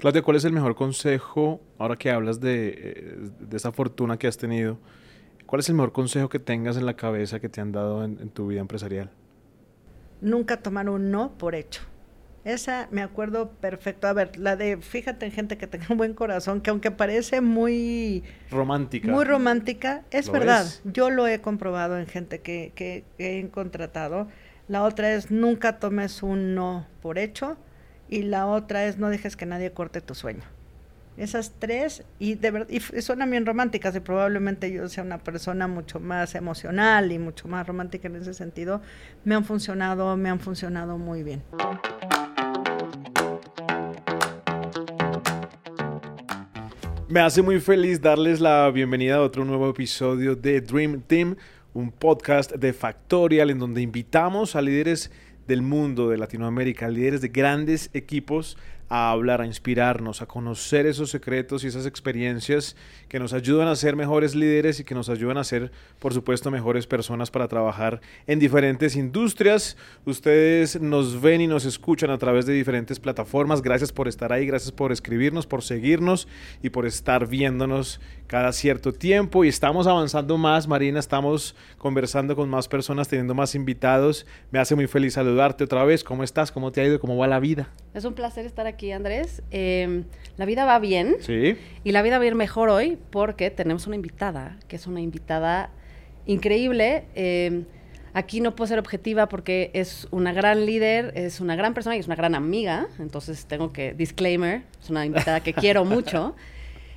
Claudia, ¿cuál es el mejor consejo, ahora que hablas de, eh, de esa fortuna que has tenido, cuál es el mejor consejo que tengas en la cabeza que te han dado en, en tu vida empresarial? Nunca tomar un no por hecho. Esa me acuerdo perfecto. A ver, la de fíjate en gente que tenga un buen corazón, que aunque parece muy romántica, muy romántica, es verdad. Yo lo he comprobado en gente que, que, he contratado. La otra es nunca tomes un no por hecho y la otra es no dejes que nadie corte tu sueño. Esas tres, y de verdad, y suenan bien románticas, y probablemente yo sea una persona mucho más emocional y mucho más romántica en ese sentido, me han funcionado, me han funcionado muy bien. Me hace muy feliz darles la bienvenida a otro nuevo episodio de Dream Team, un podcast de Factorial en donde invitamos a líderes del mundo, de Latinoamérica, líderes de grandes equipos a hablar, a inspirarnos, a conocer esos secretos y esas experiencias que nos ayudan a ser mejores líderes y que nos ayudan a ser, por supuesto, mejores personas para trabajar en diferentes industrias. Ustedes nos ven y nos escuchan a través de diferentes plataformas. Gracias por estar ahí, gracias por escribirnos, por seguirnos y por estar viéndonos cada cierto tiempo. Y estamos avanzando más, Marina, estamos conversando con más personas, teniendo más invitados. Me hace muy feliz saludarte otra vez. ¿Cómo estás? ¿Cómo te ha ido? ¿Cómo va la vida? Es un placer estar aquí aquí, Andrés. Em, la vida va bien. Sí. Y la vida va a ir mejor hoy porque tenemos una invitada, que es una invitada increíble. Em, aquí no puedo ser objetiva porque es una gran líder, es una gran persona y es una gran amiga. Entonces tengo que, disclaimer, es una invitada que quiero mucho.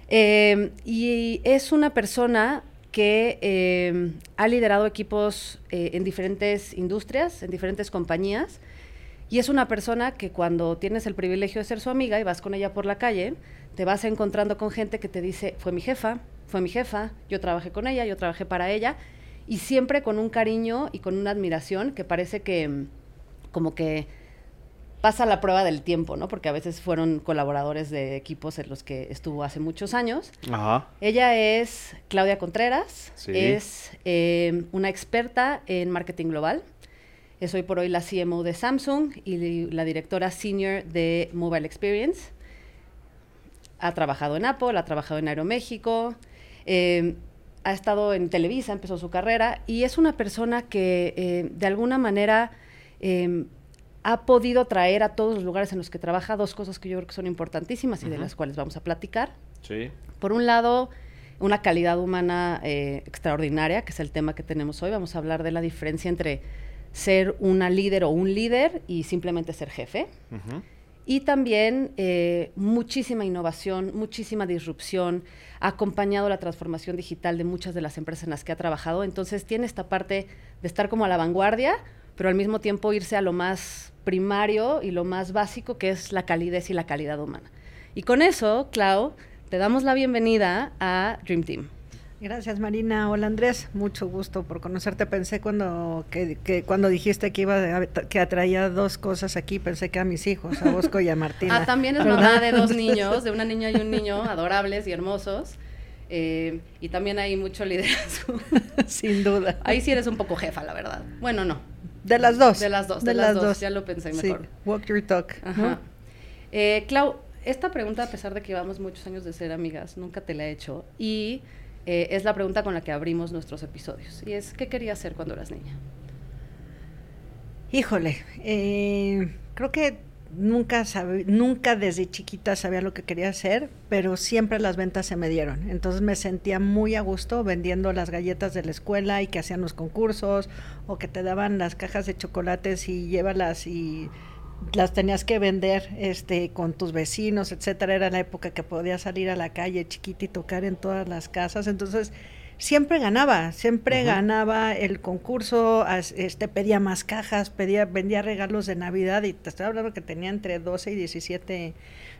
Em, y es una persona que ha liderado equipos eh, en diferentes industrias, en diferentes compañías y es una persona que cuando tienes el privilegio de ser su amiga y vas con ella por la calle, te vas encontrando con gente que te dice, fue mi jefa, fue mi jefa, yo trabajé con ella, yo trabajé para ella, y siempre con un cariño y con una admiración que parece que mm, como que pasa la prueba del tiempo, ¿no? Porque a veces fueron colaboradores de equipos en los que estuvo hace muchos años. Ajá. Ella es Claudia Contreras, es eh, una experta en marketing global es hoy por hoy la CMO de Samsung y la directora senior de Mobile Experience. Ha trabajado en Apple, ha trabajado en Aeroméxico, eh, ha estado en Televisa, empezó su carrera y es una persona que eh, de alguna manera eh, ha podido traer a todos los lugares en los que trabaja dos cosas que yo creo que son importantísimas y de las cuales vamos a platicar. Sí. Por un lado, una calidad humana extraordinaria, que es el tema que tenemos hoy. Vamos a hablar de la diferencia entre ser una líder o un líder y simplemente ser jefe. Y también eh, muchísima innovación, muchísima disrupción, ha acompañado la transformación digital de muchas de las empresas en las que ha trabajado. Entonces tiene esta parte de estar como a la vanguardia, pero al mismo tiempo irse a lo más primario y lo más básico, que es la calidez y la calidad humana. Y con eso, Clau, te damos la bienvenida a Dream Team. Gracias Marina. Hola Andrés, mucho gusto por conocerte. Pensé cuando que, cuando dijiste que iba que atraía dos cosas aquí, pensé que a mis hijos, a Bosco y a Martina. Ah, también es mamá de dos niños, de una niña y un niño, adorables y hermosos. Eh, y también hay mucho liderazgo. Sin duda. Ahí sí eres un poco jefa, la verdad. Bueno, no. De las dos. De las dos, de, las, dos. Ya lo pensé mejor. Walk your talk. Ajá. Eh, Clau, esta pregunta, a pesar de que llevamos muchos años de ser amigas, nunca te la he hecho. Y eh, es la pregunta con la que abrimos nuestros episodios. Y es, ¿qué querías hacer cuando eras niña? Híjole, eh, creo que nunca, nunca desde chiquita sabía lo que quería hacer, pero siempre las ventas se me dieron. Entonces me sentía muy a gusto vendiendo las galletas de la escuela y que hacían los concursos o que te daban las cajas de chocolates y llévalas y las tenías que vender este con tus vecinos, etcétera. Era la época que podías salir a la calle chiquita y tocar en todas las casas. Entonces, siempre ganaba, siempre ganaba el concurso, este pedía más cajas, pedía vendía regalos de Navidad y te estoy hablando que tenía entre 12 y 17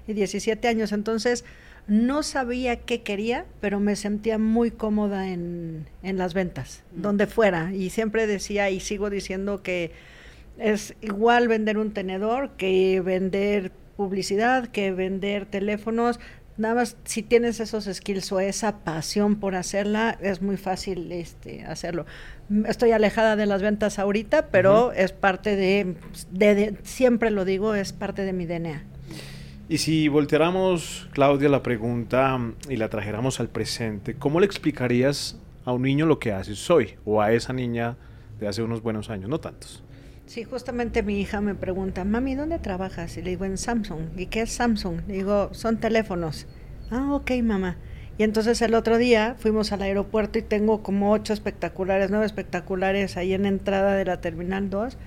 y 17 años. Entonces, no sabía qué quería, pero me sentía muy cómoda en, en las ventas, donde fuera. Y siempre decía y sigo diciendo que es igual vender un tenedor que vender publicidad, que vender teléfonos. Nada más si tienes esos skills o esa pasión por hacerla, es muy fácil este, hacerlo. Estoy alejada de las ventas ahorita, pero es parte de, de, siempre lo digo, es parte de mi DNA. Y si volteáramos, Claudia, la pregunta mm, y la trajéramos al presente, ¿cómo le explicarías a un niño lo que haces hoy o a esa niña de hace unos buenos años, no tantos? Sí, justamente mi hija me pregunta, mami, ¿dónde trabajas? Y le digo, en Samsung. ¿Y qué es Samsung? Le digo, son teléfonos. Ah, ok, mamá. Y entonces el otro día fuimos al aeropuerto y tengo como ocho espectaculares, nueve espectaculares ahí en entrada de la Terminal 2.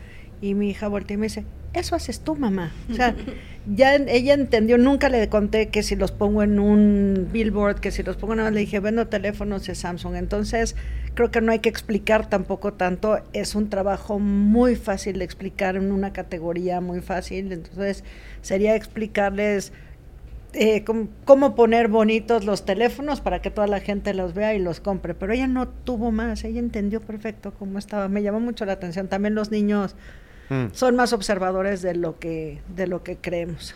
Y mi hija voltea y me dice, eso haces tú, mamá. O sea, ya ella entendió, nunca le conté que si los pongo en un billboard, que si los pongo nada, le dije, vendo teléfonos de Samsung. Entonces, creo que no hay que explicar tampoco tanto, es un trabajo muy fácil de explicar en una categoría muy fácil, entonces sería explicarles eh, cómo, poner bonitos los teléfonos para que toda la gente los vea y los compre, pero ella no tuvo más, ella entendió perfecto cómo estaba, me llamó mucho la atención, también los niños Mm. son más observadores de lo que, de lo que creemos.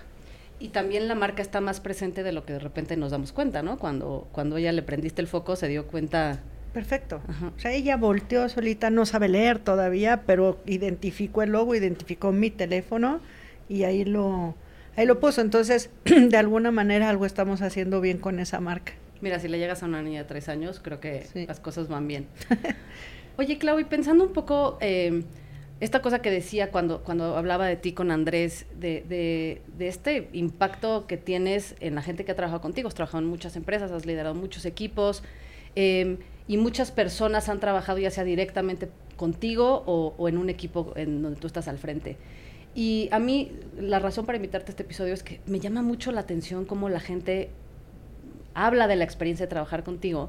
Y también la marca está más presente de lo que de repente nos damos cuenta, ¿no? Cuando, cuando ella le prendiste el foco, se dio cuenta. Perfecto. O sea, ella volteó solita, no sabe leer todavía, pero identificó el logo, identificó mi teléfono y ahí lo, ahí lo puso. Entonces, de alguna manera algo estamos haciendo bien con esa marca. Mira, si le llegas a una niña de tres años, creo que las cosas van bien. Oye, Clau, y pensando un poco eh, esta cosa que decía cuando, cuando hablaba de ti con Andrés, de, de, este impacto que tienes en la gente que ha trabajado contigo, has trabajado en muchas empresas, has liderado muchos equipos em, y muchas personas han trabajado ya sea directamente contigo o, o, en un equipo en donde tú estás al frente. Y a mí la razón para invitarte a este episodio es que me llama mucho la atención cómo la gente habla de la experiencia de trabajar contigo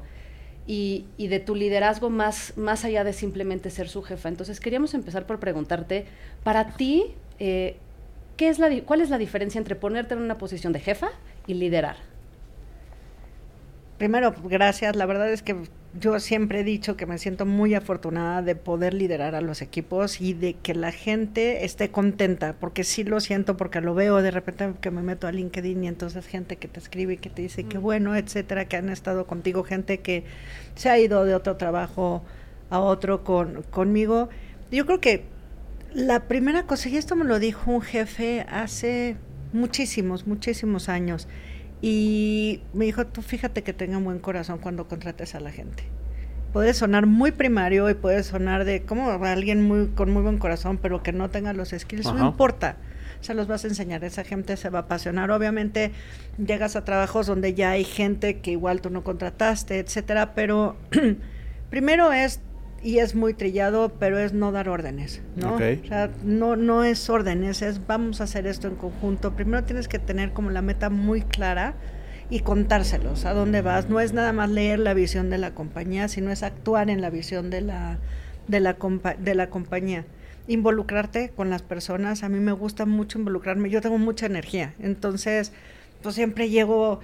y, de tu liderazgo más, más allá de simplemente ser su jefa. Entonces queríamos empezar por preguntarte, para ti, eh, ¿qué es la, ¿cuál es la diferencia entre ponerte en una posición de jefa y liderar? Primero, gracias. La verdad es que yo siempre he dicho que me siento muy afortunada de poder liderar a los equipos y de que la gente esté contenta, porque sí lo siento, porque lo veo de repente que me meto a LinkedIn y entonces gente que te escribe y que te dice que bueno, etcétera, que han estado contigo, gente que se ha ido de otro trabajo a otro con, conmigo. Yo creo que la primera cosa, y esto me lo dijo un jefe hace muchísimos, muchísimos años, y me dijo, tú fíjate que tenga un buen corazón cuando contrates a la gente. Puede sonar muy primario y puede sonar de como alguien muy con muy buen corazón, pero que no tenga los skills, no importa. Se los vas a enseñar, esa gente se va a apasionar. Obviamente llegas a trabajos donde ya hay gente que igual tú no contrataste, etcétera, pero primero es y es muy trillado, pero es no dar órdenes, ¿no? O sea, no, no es órdenes, es vamos a hacer esto en conjunto. Primero tienes que tener como la meta muy clara y contárselos a dónde vas. No es nada más leer la visión de la compañía, sino es actuar en la visión de la, de la, de la compañía. Involucrarte con las personas, a mí me gusta mucho involucrarme, yo tengo mucha energía, entonces pues siempre llego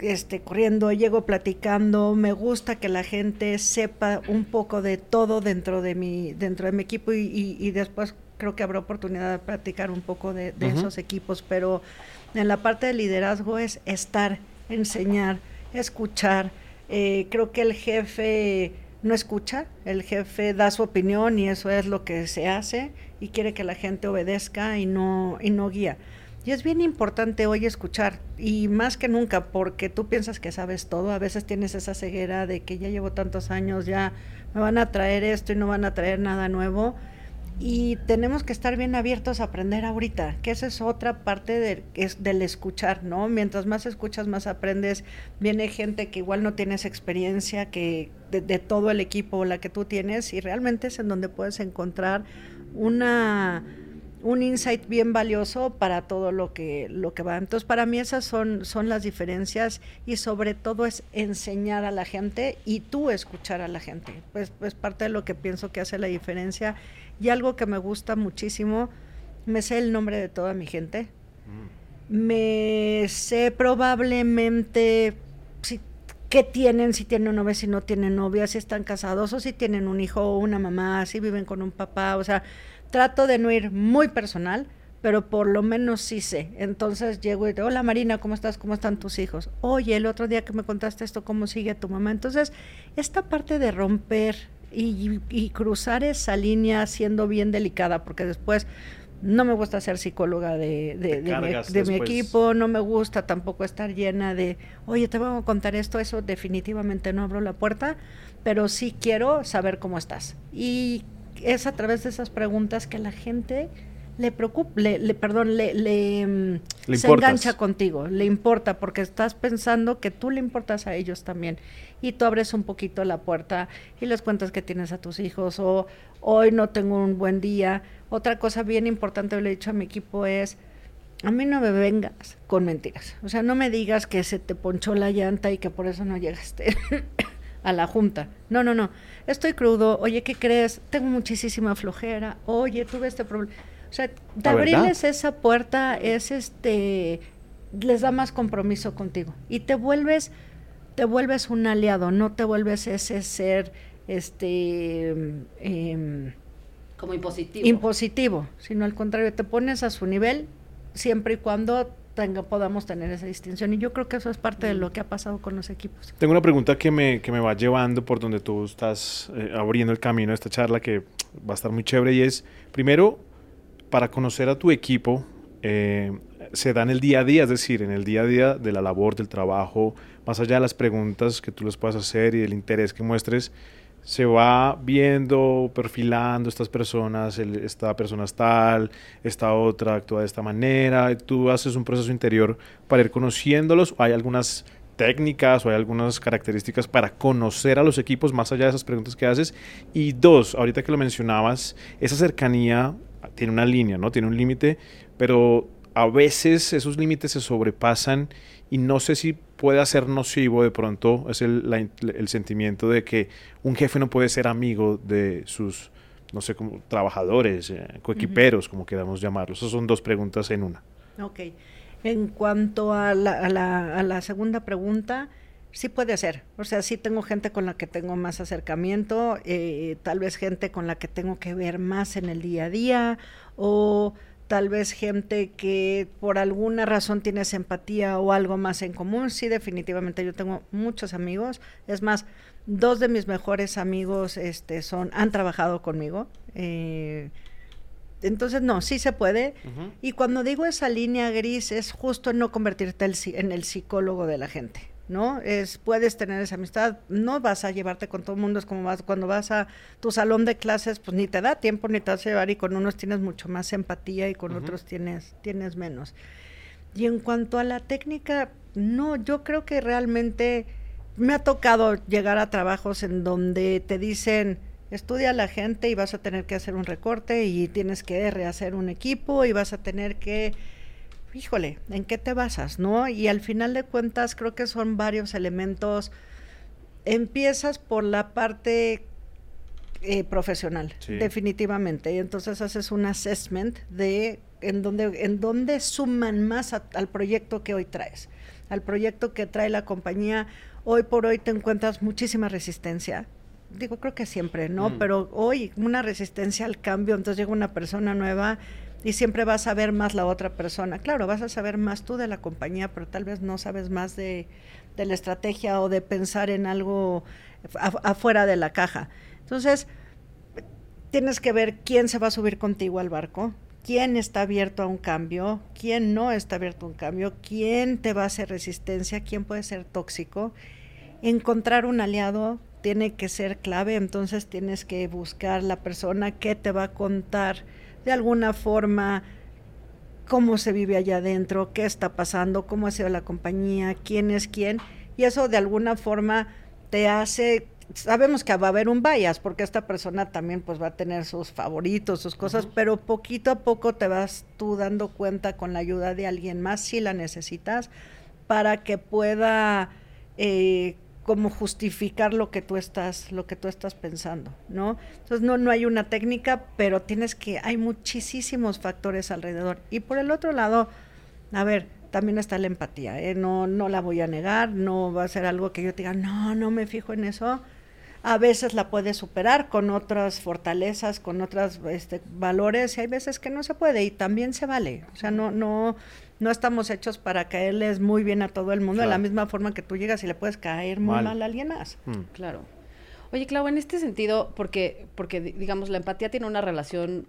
este, corriendo, llego platicando, me gusta que la gente sepa un poco de todo dentro de mi, dentro de mi equipo y, después creo que habrá oportunidad de platicar un poco de, esos equipos, pero en la parte de liderazgo es estar, enseñar, escuchar. Eh, creo que el jefe no escucha, el jefe da su opinión y eso es lo que se hace y quiere que la gente obedezca y no, y no guía. Y es bien importante hoy escuchar, y más que nunca, porque tú piensas que sabes todo, a veces tienes esa ceguera de que ya llevo tantos años, ya me van a traer esto y no van a traer nada nuevo. Y tenemos que estar bien abiertos a aprender ahorita, que esa es otra parte de, es del escuchar, ¿no? Mientras más escuchas, más aprendes. Viene gente que igual no tienes experiencia que de, de todo el equipo la que tú tienes y realmente es en donde puedes encontrar una un insight bien valioso para todo lo que, lo que va. Entonces, para mí esas son, son las diferencias y sobre todo es enseñar a la gente y tú escuchar a la gente. Pues, pues parte de lo que pienso que hace la diferencia y algo que me gusta muchísimo, me sé el nombre de toda mi gente. Mm. Me sé probablemente si, qué tienen, si tienen novia, si no tienen novia, si están casados o si tienen un hijo o una mamá, si viven con un papá, o sea, trato de no ir muy personal, pero por lo menos sí sé. Entonces llego y digo, hola Marina, ¿cómo estás? ¿Cómo están tus hijos? Oye, el otro día que me contaste esto, ¿cómo sigue tu mamá? Entonces, esta parte de romper y, cruzar esa línea siendo bien delicada, porque después no me gusta ser psicóloga de, de, mi, equipo, no me gusta tampoco estar llena de, oye, te voy a contar esto, eso definitivamente no abro la puerta, pero sí quiero saber cómo estás. Y es a través de esas preguntas que la gente le preocupa, le, perdón, le, le, mm, se engancha contigo, le importa, porque estás pensando que tú le importas a ellos también. Y tú abres un poquito la puerta y les cuentas que tienes a tus hijos o hoy no tengo un buen día. Otra cosa bien importante, le he dicho a mi equipo es, a mí no me vengas con mentiras. O sea, no me digas que se te ponchó la llanta y que por eso no llegaste a la junta. No, no, no. Estoy crudo. Oye, ¿qué crees? Tengo muchísima flojera. Oye, tuve este problema o sea, de abrirles esa puerta es este, les da más compromiso contigo y te vuelves, te vuelves un aliado, no te vuelves ese ser, este, em, como impositivo. Impositivo, sino al contrario, te pones a su nivel siempre y cuando tenga, podamos tener esa distinción. Y yo creo que eso es parte de lo que ha pasado con los equipos. Tengo una pregunta que me, que me va llevando por donde tú estás eh, abriendo el camino de esta charla que va a estar muy chévere y es, primero, para conocer a tu equipo eh, se da en el día a día, es decir, en el día a día de la labor, del trabajo, más allá de las preguntas que tú les puedas hacer y del interés que muestres, se va viendo, perfilando estas personas, esta persona es tal, esta otra actúa de esta manera, tú haces un proceso interior para ir conociéndolos, hay algunas técnicas o hay algunas características para conocer a los equipos más allá de esas preguntas que haces. Y dos, ahorita que lo mencionabas, esa cercanía tiene una línea, ¿no? Tiene un límite, pero a veces esos límites se sobrepasan y no sé si puede ser nocivo de pronto, es el, el, sentimiento de que un jefe no puede ser amigo de sus, no sé, como trabajadores, eh, coequiperos, como queramos llamarlos. Esas son dos preguntas en una. Ok. En cuanto a la, a la, a la segunda pregunta, sí puede ser. O sea, sí tengo gente con la que tengo más acercamiento, eh, tal vez gente con la que tengo que ver más en el día a día, o tal vez gente que por alguna razón tiene empatía o algo más en común. Sí, definitivamente yo tengo muchos amigos. Es más, dos de mis mejores amigos este, son, han trabajado conmigo. Eh, entonces, no, sí se puede. Y cuando digo esa línea gris es justo en no convertirte en el psicólogo de la gente. ¿No? Es, puedes tener esa amistad, no vas a llevarte con todo el mundo, es como vas, cuando vas a tu salón de clases, pues ni te da tiempo ni te vas a llevar y con unos tienes mucho más empatía y con otros tienes, tienes menos. Y en cuanto a la técnica, no, yo creo que realmente me ha tocado llegar a trabajos en donde te dicen, estudia a la gente y vas a tener que hacer un recorte y tienes que rehacer un equipo y vas a tener que híjole, ¿en qué te basas? ¿No? Y al final de cuentas creo que son varios elementos. Empiezas por la parte eh, profesional, definitivamente. Y entonces haces un assessment de en dónde, en dónde suman más al proyecto que hoy traes, al proyecto que trae la compañía. Hoy por hoy te encuentras muchísima resistencia. Digo, creo que siempre, ¿no? Mm. Pero hoy una resistencia al cambio, entonces llega una persona nueva y siempre vas a ver más la otra persona. Claro, vas a saber más tú de la compañía, pero tal vez no sabes más de, la estrategia o de pensar en algo afuera de la caja. Entonces, tienes que ver quién se va a subir contigo al barco, quién está abierto a un cambio, quién no está abierto a un cambio, quién te va a hacer resistencia, quién puede ser tóxico. Encontrar un aliado tiene que ser clave, entonces tienes que buscar la persona que te va a contar de alguna forma cómo se vive allá adentro, qué está pasando, cómo ha sido la compañía, quién es quién, y eso de alguna forma te hace sabemos que va a haber un bias porque esta persona también pues va a tener sus favoritos, sus cosas, pero poquito a poco te vas tú dando cuenta con la ayuda de alguien más si la necesitas para que pueda eh, como justificar lo que tú estás, lo que tú estás pensando, ¿no? Entonces no, no hay una técnica, pero tienes que, hay muchísimos factores alrededor. Y por el otro lado, a ver, también está la empatía, ¿eh? no, no la voy a negar, no va a ser algo que yo te diga, no, no me fijo en eso. A veces la puedes superar con otras fortalezas, con otros este, valores, y hay veces que no se puede, y también se vale. O sea, no, no, no estamos hechos para caerles muy bien a todo el mundo, de la misma forma que tú llegas y le puedes caer muy mal, a alguien más. Mm. Claro. Oye, Clau, en este sentido, porque, porque digamos, la empatía tiene una relación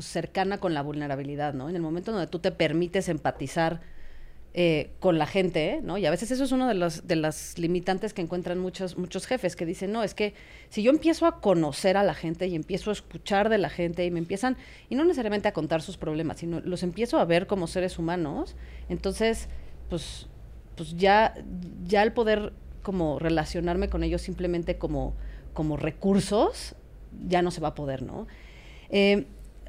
cercana con la vulnerabilidad, ¿no? En el momento donde tú te permites empatizar eh, con la gente, ¿no? Y a veces eso es uno de los de las limitantes que encuentran muchos muchos jefes que dicen, no, es que si yo empiezo a conocer a la gente y empiezo a escuchar de la gente y me empiezan y no necesariamente a contar sus problemas, sino los empiezo a ver como seres humanos, entonces, pues, pues ya ya el poder como relacionarme con ellos simplemente como como recursos ya no se va a poder, ¿no? Eh,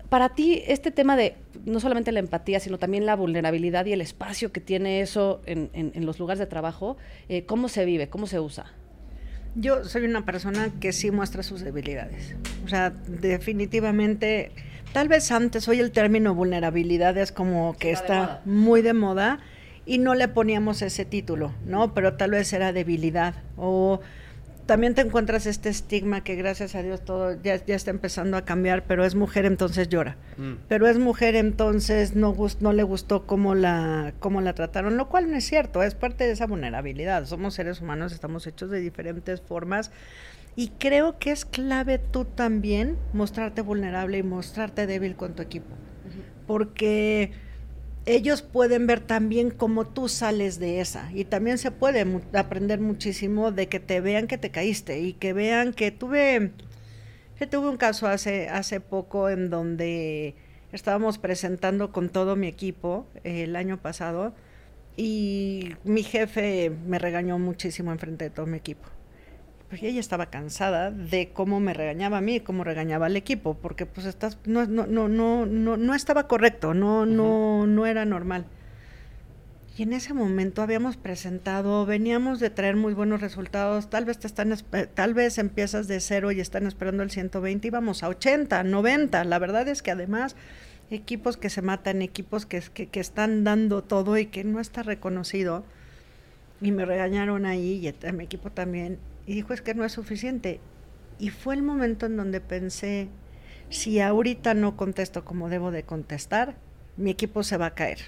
para ti, este tema de no solamente la empatía, sino también la vulnerabilidad y el espacio que tiene eso en, los lugares de trabajo, eh, ¿cómo se vive? ¿Cómo se usa? Yo soy una persona que sí muestra sus debilidades. O sea, definitivamente, tal vez antes, hoy el término vulnerabilidad es como que está, muy de moda y no le poníamos ese título, ¿no? Pero tal vez era debilidad o también te encuentras este estigma que gracias a Dios todo ya, está empezando a cambiar, pero es mujer entonces llora. Mm. Pero es mujer entonces no, no le gustó cómo la, cómo la trataron, lo cual no es cierto, es parte de esa vulnerabilidad. Somos seres humanos, estamos hechos de diferentes formas. Y creo que es clave tú también mostrarte vulnerable y mostrarte débil con tu equipo. Porque ellos pueden ver también cómo tú sales de esa. Y también se puede aprender muchísimo de que te vean que te caíste y que vean que tuve, que tuve un caso hace, hace poco en donde estábamos presentando con todo mi equipo el año pasado y mi jefe me regañó muchísimo en frente de todo mi equipo porque ella estaba cansada de cómo me regañaba a mí, cómo regañaba al equipo, porque pues estás, no, no, no, no, no, no estaba correcto, no, no, no era normal. Y en ese momento habíamos presentado, veníamos de traer muy buenos resultados, tal vez te están, tal vez empiezas de cero y están esperando el 120 y vamos a 80, 90. La verdad es que además equipos que se matan, equipos que, que, que están dando todo y que no está reconocido. Y me regañaron ahí y mi equipo también y dijo, es que no es suficiente. Y fue el momento en donde pensé, si ahorita no contesto como debo de contestar, mi equipo se va a caer.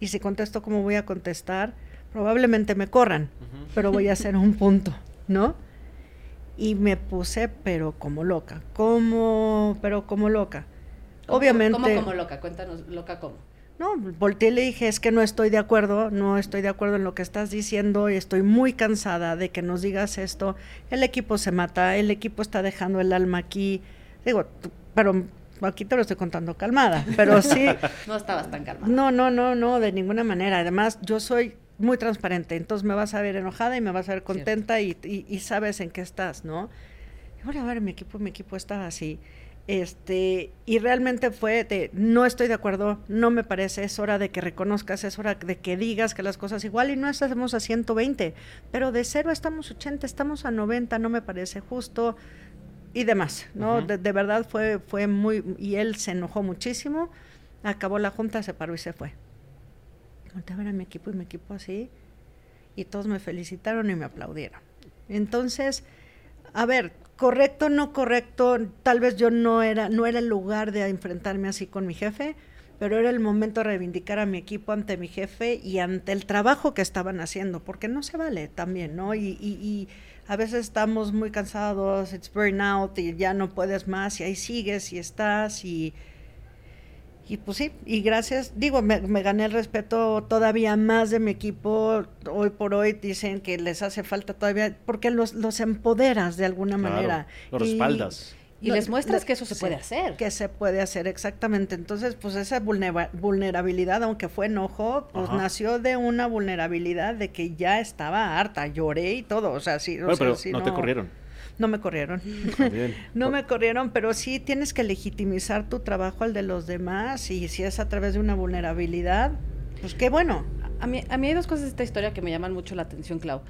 Y si contesto como voy a contestar, probablemente me corran, pero voy a hacer un punto, ¿no? Y me puse, pero como loca, como, pero como loca. Obviamente. ¿Cómo como loca? Cuéntanos, loca cómo. No, volteé y le dije, es que no estoy de acuerdo, no estoy de acuerdo en lo que estás diciendo y estoy muy cansada de que nos digas esto. El equipo se mata, el equipo está dejando el alma aquí. Digo, pero aquí te lo estoy contando calmada, pero sí. no estabas tan calmada. No, no, no, no, de ninguna manera. Además, yo soy muy transparente, entonces me vas a ver enojada y me vas a ver contenta y, y, sabes en qué estás, ¿no? Y bueno, a ver, mi equipo, mi equipo estaba así. Este, y realmente fue de, no estoy de acuerdo, no me parece, es hora de que reconozcas, es hora de que digas que las cosas igual y no estamos a 120, pero de cero estamos 80, estamos a 90, no me parece justo y demás, ¿no? de, verdad fue, fue muy, y él se enojó muchísimo, acabó la junta, se paró y se fue. Volté a ver a mi equipo y mi equipo así, y todos me felicitaron y me aplaudieron. Entonces, a ver, correcto, no correcto, tal vez yo no era, no era el lugar de enfrentarme así con mi jefe, pero era el momento de reivindicar a mi equipo ante mi jefe y ante el trabajo que estaban haciendo, porque no se vale también, ¿no? Y, y, y a veces estamos muy cansados, it's burnout y ya no puedes más y ahí sigues y estás y y pues sí, y gracias, digo, me, gané el respeto todavía más de mi equipo. Hoy por hoy dicen que les hace falta todavía, porque los, los empoderas de alguna manera. Los respaldas. Y, les muestras que eso se puede hacer. Que se puede hacer, exactamente. Entonces, pues esa vulnerabilidad, aunque fue enojo, pues nació de una vulnerabilidad de que ya estaba harta, lloré y todo. O sea, sí. pero no te corrieron. No me corrieron. no me corrieron, pero sí tienes que legitimizar tu trabajo al de los demás y si es a través de una vulnerabilidad, pues qué bueno. A mí, a mí hay dos cosas de esta historia que me llaman mucho la atención, Clau.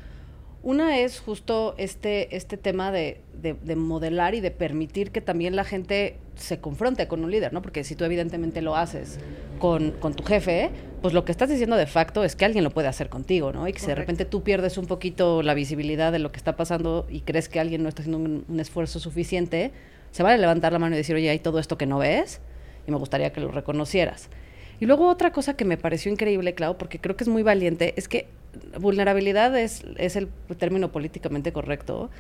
Una es justo este, este tema de, de, modelar y de permitir que también la gente se confronte con un líder, ¿no? Porque si tú evidentemente lo haces con, con, tu jefe, pues lo que estás diciendo de facto es que alguien lo puede hacer contigo, ¿no? Y que si de repente tú pierdes un poquito la visibilidad de lo que está pasando y crees que alguien no está haciendo un, un esfuerzo suficiente, se vale levantar la mano y decir, oye, hay todo esto que no ves y me gustaría que lo reconocieras. Y luego otra cosa que me pareció increíble, Clau, porque creo que es muy valiente, es que vulnerabilidad es, el término políticamente correcto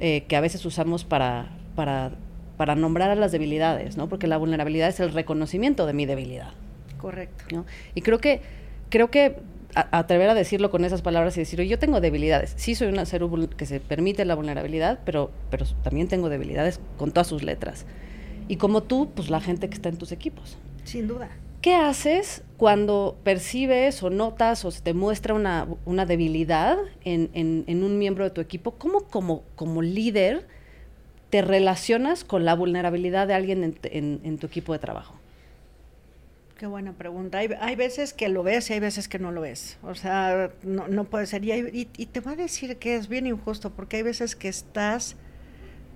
eh, que a veces usamos para, para para nombrar a las debilidades, ¿no? Porque la vulnerabilidad es el reconocimiento de mi debilidad. Correcto. ¿no? Y creo que, creo que atrever a decirlo con esas palabras y decir, yo tengo debilidades. Sí soy un ser que se permite la vulnerabilidad, pero, pero también tengo debilidades con todas sus letras. Y como tú, pues la gente que está en tus equipos. Sin duda. ¿Qué haces cuando percibes o notas o se te muestra una, una debilidad en, en, un miembro de tu equipo? ¿Cómo como, como líder te relacionas con la vulnerabilidad de alguien en, tu equipo de trabajo? Qué buena pregunta. Hay, hay, veces que lo ves y hay veces que no lo ves. O sea, no, no puede ser. Y, y, y, te voy a decir que es bien injusto porque hay veces que estás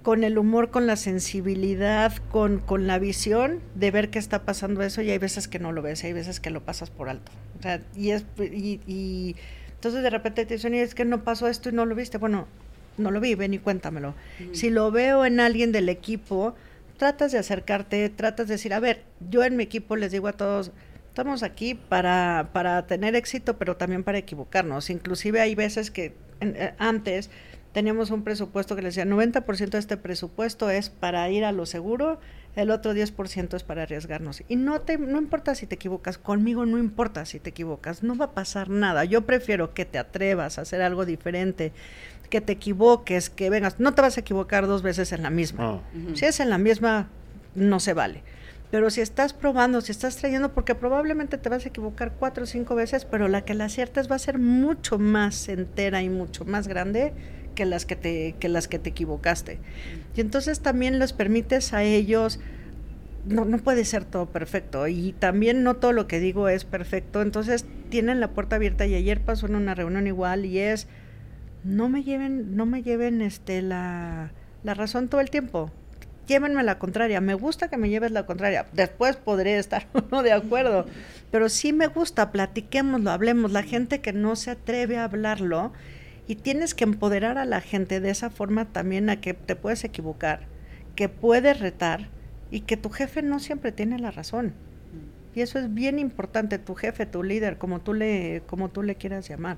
con el humor, con la sensibilidad, con, con la visión de ver qué está pasando eso y hay veces que no lo ves, hay veces que lo pasas por alto. O sea, y, es, y, y entonces de repente te dicen, y es que no pasó esto y no lo viste. Bueno, no lo vi, ven y cuéntamelo. Si lo veo en alguien del equipo, tratas de acercarte, tratas de decir, a ver, yo en mi equipo les digo a todos, estamos aquí para, para tener éxito, pero también para equivocarnos. Inclusive hay veces que eh, antes teníamos un presupuesto que le decía, 90% de este presupuesto es para ir a lo seguro, el otro 10% es para arriesgarnos. Y no, te, no importa si te equivocas, conmigo no importa si te equivocas, no va a pasar nada. Yo prefiero que te atrevas a hacer algo diferente, que te equivoques, que vengas. No te vas a equivocar dos veces en la misma. Ah. Si es en la misma, no se vale. Pero si estás probando, si estás trayendo, porque probablemente te vas a equivocar cuatro o cinco veces, pero la que la aciertes va a ser mucho más entera y mucho más grande que las que te, que las que te equivocaste. Y entonces también les permites a ellos, no, no puede ser todo perfecto, y también no todo lo que digo es perfecto, entonces tienen la puerta abierta y ayer pasó en una reunión igual y es, no me lleven, no me lleven este la, la razón todo el tiempo llévenme la contraria. Me gusta que me lleves la contraria. Después podré estar no de acuerdo, pero sí me gusta, platiquémoslo, hablemos. La gente que no se atreve a hablarlo y tienes que empoderar a la gente de esa forma también a que te puedes equivocar, que puedes retar y que tu jefe no siempre tiene la razón. Y eso es bien importante, tu jefe, tu líder, como tú le, como tú le quieras llamar.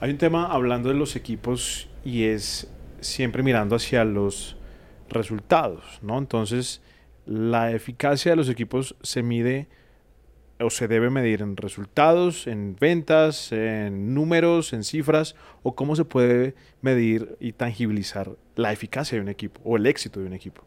Hay un tema hablando de los equipos y es siempre mirando hacia los resultados, ¿no? Entonces, la eficacia de los equipos se mide o se debe medir en resultados, en ventas, en números, en cifras, o cómo se puede medir y tangibilizar la eficacia de un equipo o el éxito de un equipo?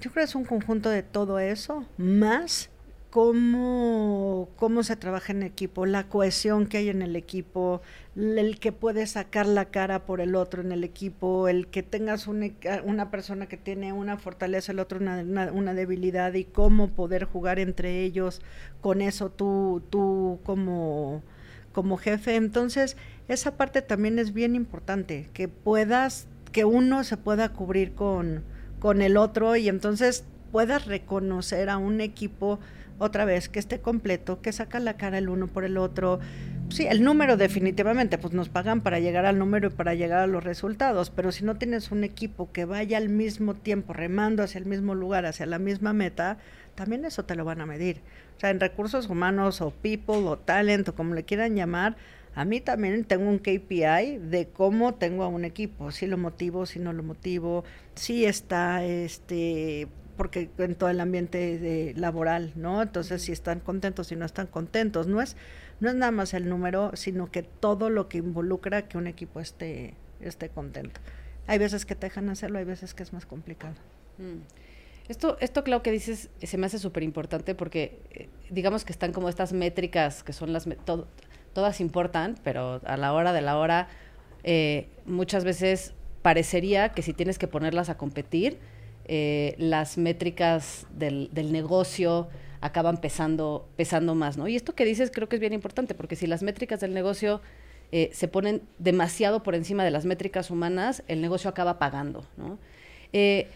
Yo creo que es un conjunto de todo eso, más cómo, cómo se trabaja en equipo, la cohesión que hay en el equipo, el que puede sacar la cara por el otro en el equipo, el que tengas una, una persona que tiene una fortaleza, el otro una, una, debilidad y cómo poder jugar entre ellos con eso tú, tú como, como jefe. Entonces, esa parte también es bien importante, que puedas, que uno se pueda cubrir con, con el otro y entonces puedas reconocer a un equipo otra vez, que esté completo, que saca la cara el uno por el otro. Sí, el número definitivamente, pues nos pagan para llegar al número y para llegar a los resultados, pero si no tienes un equipo que vaya al mismo tiempo, remando hacia el mismo lugar, hacia la misma meta, también eso te lo van a medir. O sea, en recursos humanos o people o talent o como le quieran llamar, a mí también tengo un KPI de cómo tengo a un equipo, si lo motivo, si no lo motivo, si está este porque en todo el ambiente de, laboral, ¿no? Entonces, si están contentos, si no están contentos, no es, no es nada más el número, sino que todo lo que involucra que un equipo esté, esté contento. Hay veces que te dejan hacerlo, hay veces que es más complicado. Mm. Esto, esto claro que dices, se me hace súper importante porque eh, digamos que están como estas métricas que son las, todas importan, pero a la hora de la hora eh, muchas veces parecería que si tienes que ponerlas a competir, eh, las métricas del, negocio acaban pesando, pesando más, ¿no? Y esto que dices creo que es bien importante, porque si las métricas del negocio eh, se ponen demasiado por encima de las métricas humanas, el negocio acaba pagando, ¿no? Eh,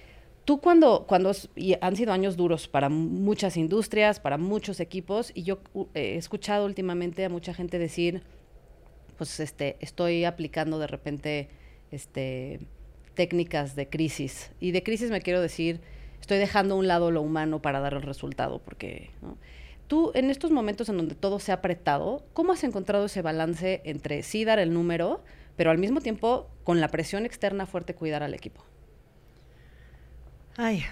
tú cuando, cuando y han sido años duros para muchas industrias, para muchos equipos, y yo he escuchado últimamente a mucha gente decir, pues este, estoy aplicando de repente este técnicas de crisis. Y de crisis me quiero decir, estoy dejando a un lado lo humano para dar el resultado, porque tú en estos momentos en donde todo se ha apretado, ¿cómo has encontrado ese balance entre sí dar el número, pero al mismo tiempo con la presión externa fuerte cuidar al equipo? Ay,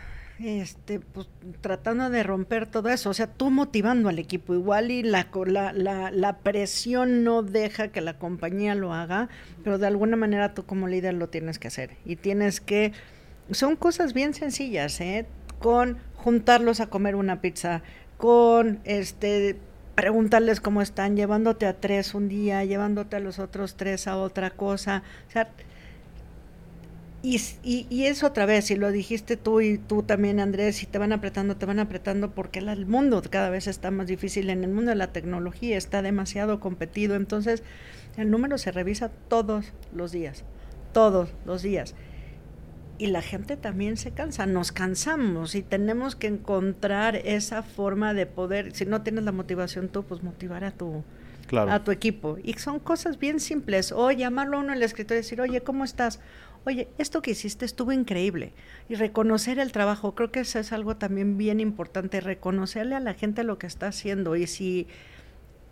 este, pues tratando de romper todo eso, o sea, tú motivando al equipo igual y la, la, la, la, presión no deja que la compañía lo haga, pero de alguna manera tú como líder lo tienes que hacer y tienes que, son cosas bien sencillas, ¿eh? Con juntarlos a comer una pizza, con este preguntarles cómo están, llevándote a tres un día, llevándote a los otros tres a otra cosa, o sea, y, y, es otra vez, y lo dijiste tú y tú también, Andrés, y te van apretando, te van apretando porque el mundo cada vez está más difícil. En el mundo de la tecnología está demasiado competido. Entonces, el número se revisa todos los días, todos los días. Y la gente también se cansa, nos cansamos y tenemos que encontrar esa forma de poder, si no tienes la motivación tú, pues motivar a tu, a tu equipo. Y son cosas bien simples. O llamarlo a uno el escritor y decir, oye, ¿cómo estás? oye, esto que hiciste estuvo increíble. Y reconocer el trabajo, creo que eso es algo también bien importante, reconocerle a la gente lo que está haciendo. Y si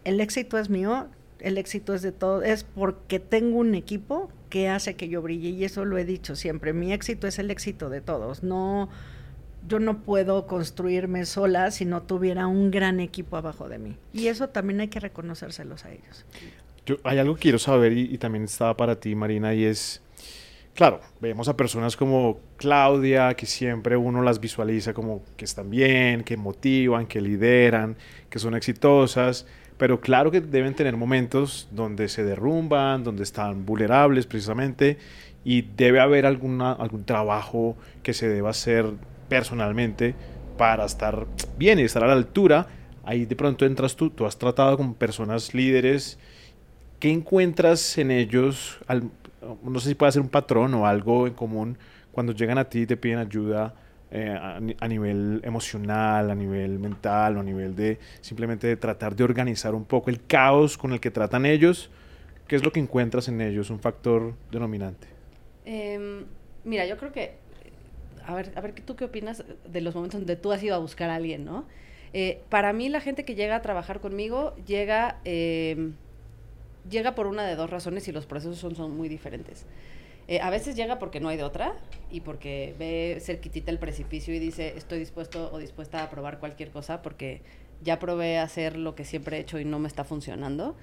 el éxito es mío, el éxito es de todo, es porque tengo un equipo que hace que yo brille. Y eso lo he dicho siempre, mi éxito es el éxito de todos. No, yo no puedo construirme sola si no tuviera un gran equipo abajo de mí. Y eso también hay que reconocérselos a ellos. Yo, hay algo que quiero saber y, y también estaba para ti, Marina, y es Claro, vemos a personas como Claudia, que siempre uno las visualiza como que están bien, que motivan, que lideran, que son exitosas, pero claro que deben tener momentos donde se derrumban, donde están vulnerables precisamente, y debe haber alguna, algún trabajo que se deba hacer personalmente para estar bien y estar a la altura. Ahí de pronto entras tú, tú has tratado con personas líderes. ¿Qué encuentras en ellos al, no sé si puede ser un patrón o algo en común cuando llegan a ti y te piden ayuda eh, a, nivel emocional, a nivel mental o a nivel de simplemente de tratar de organizar un poco el caos con el que tratan ellos. ¿Qué es lo que encuentras en ellos? Un factor denominante. Em, mira, yo creo que, a ver, a ver, ¿tú qué opinas de los momentos donde tú has ido a buscar a alguien, no? Eh, para mí la gente que llega a trabajar conmigo llega... Eh, llega por una de dos razones y los procesos son, son muy diferentes. Eh, a veces llega porque no hay de otra y porque ve cerquitita el precipicio y dice estoy dispuesto o dispuesta a probar cualquier cosa porque ya probé hacer lo que siempre he hecho y no me está funcionando.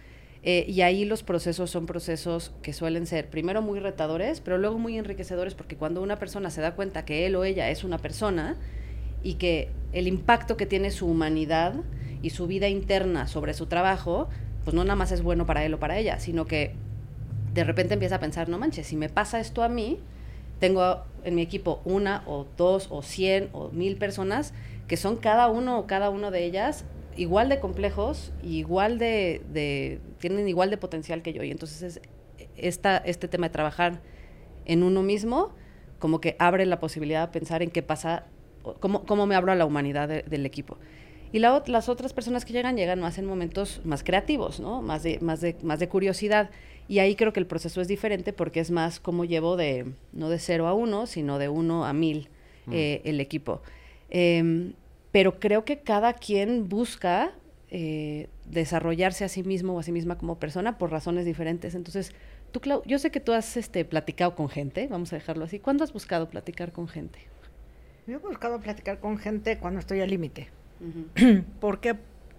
Eh, y ahí los procesos son procesos que suelen ser primero muy retadores, pero luego muy enriquecedores porque cuando una persona se da cuenta que él o ella es una persona y que el impacto que tiene su humanidad y su vida interna sobre su trabajo pues no nada más es bueno para él o para ella, sino que de repente empieza a pensar, no manches, si me pasa esto a mí, tengo en mi equipo una o dos o cien o mil personas que son cada uno o cada una de ellas igual de complejos, igual de, tienen igual de potencial que yo. Y entonces es esta, este tema de trabajar en uno mismo, como que abre la posibilidad de pensar en qué pasa, cómo, cómo me abro a la humanidad del equipo. Y las otras personas que llegan, llegan más en momentos más creativos, ¿no? Más de, más de, más de curiosidad. Y ahí creo que el proceso es diferente porque es más como llevo de, no de cero a uno, sino de uno a mil mm. eh, el equipo. Em, pero creo que cada quien busca eh, desarrollarse a sí mismo o a sí misma como persona por razones diferentes. Entonces, tú, Clau, yo sé que tú has este, platicado con gente, vamos a dejarlo así. ¿Cuándo has buscado platicar con gente? Yo he buscado platicar con gente cuando estoy al límite. ¿Por qué?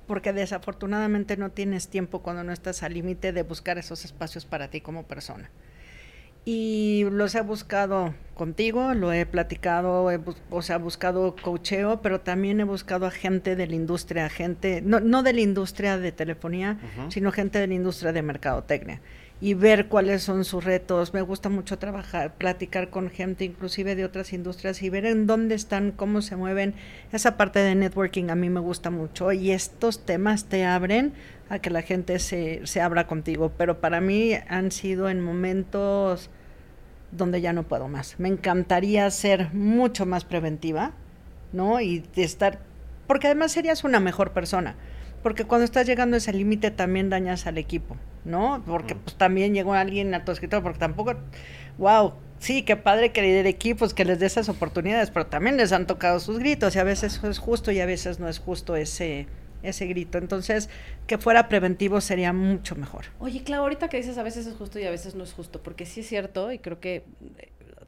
Porque desafortunadamente no tienes tiempo cuando no estás al límite de buscar esos espacios para ti como persona. Y los he buscado contigo, lo he platicado, o sea, buscado cocheo, pero también he buscado a gente de la industria, gente, no, no de la industria de telefonía, sino gente de la industria de mercadotecnia y ver cuáles son sus retos. Me gusta mucho trabajar, platicar con gente inclusive de otras industrias y ver en dónde están, cómo se mueven. Esa parte de networking a mí me gusta mucho y estos temas te abren a que la gente se, se abra contigo. Pero para mí han sido en momentos donde ya no puedo más. Me encantaría ser mucho más preventiva, ¿no? Y de estar, porque además serías una mejor persona porque cuando estás llegando a ese límite también dañas al equipo, ¿no? Porque pues también llegó alguien a tu escritorio, porque tampoco, wow, sí, qué padre que lidere equipos, que les dé esas oportunidades, pero también les han tocado sus gritos y a veces es justo y a veces no es justo ese ese grito. Entonces, que fuera preventivo sería mucho mejor. Oye, Clau, ahorita que dices a veces es justo y a veces no es justo, porque sí es cierto y creo que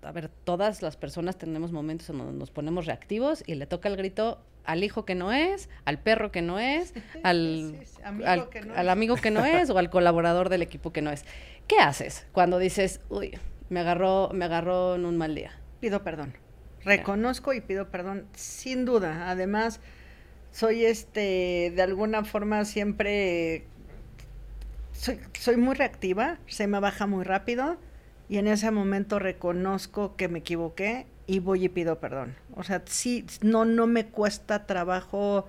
a ver, todas las personas tenemos momentos en donde nos ponemos reactivos y le toca el grito al hijo que no es, al perro que no es, al, amigo, al, que no al es. amigo que no es o al colaborador del equipo que no es. ¿Qué haces cuando dices, uy, me agarró, me agarró en un mal día? Pido perdón. Reconozco y pido perdón, sin duda. Además, soy este, de alguna forma siempre, soy, soy muy reactiva, se me baja muy rápido y en ese momento reconozco que me equivoqué y voy y pido perdón. O sea, sí, no, no me cuesta trabajo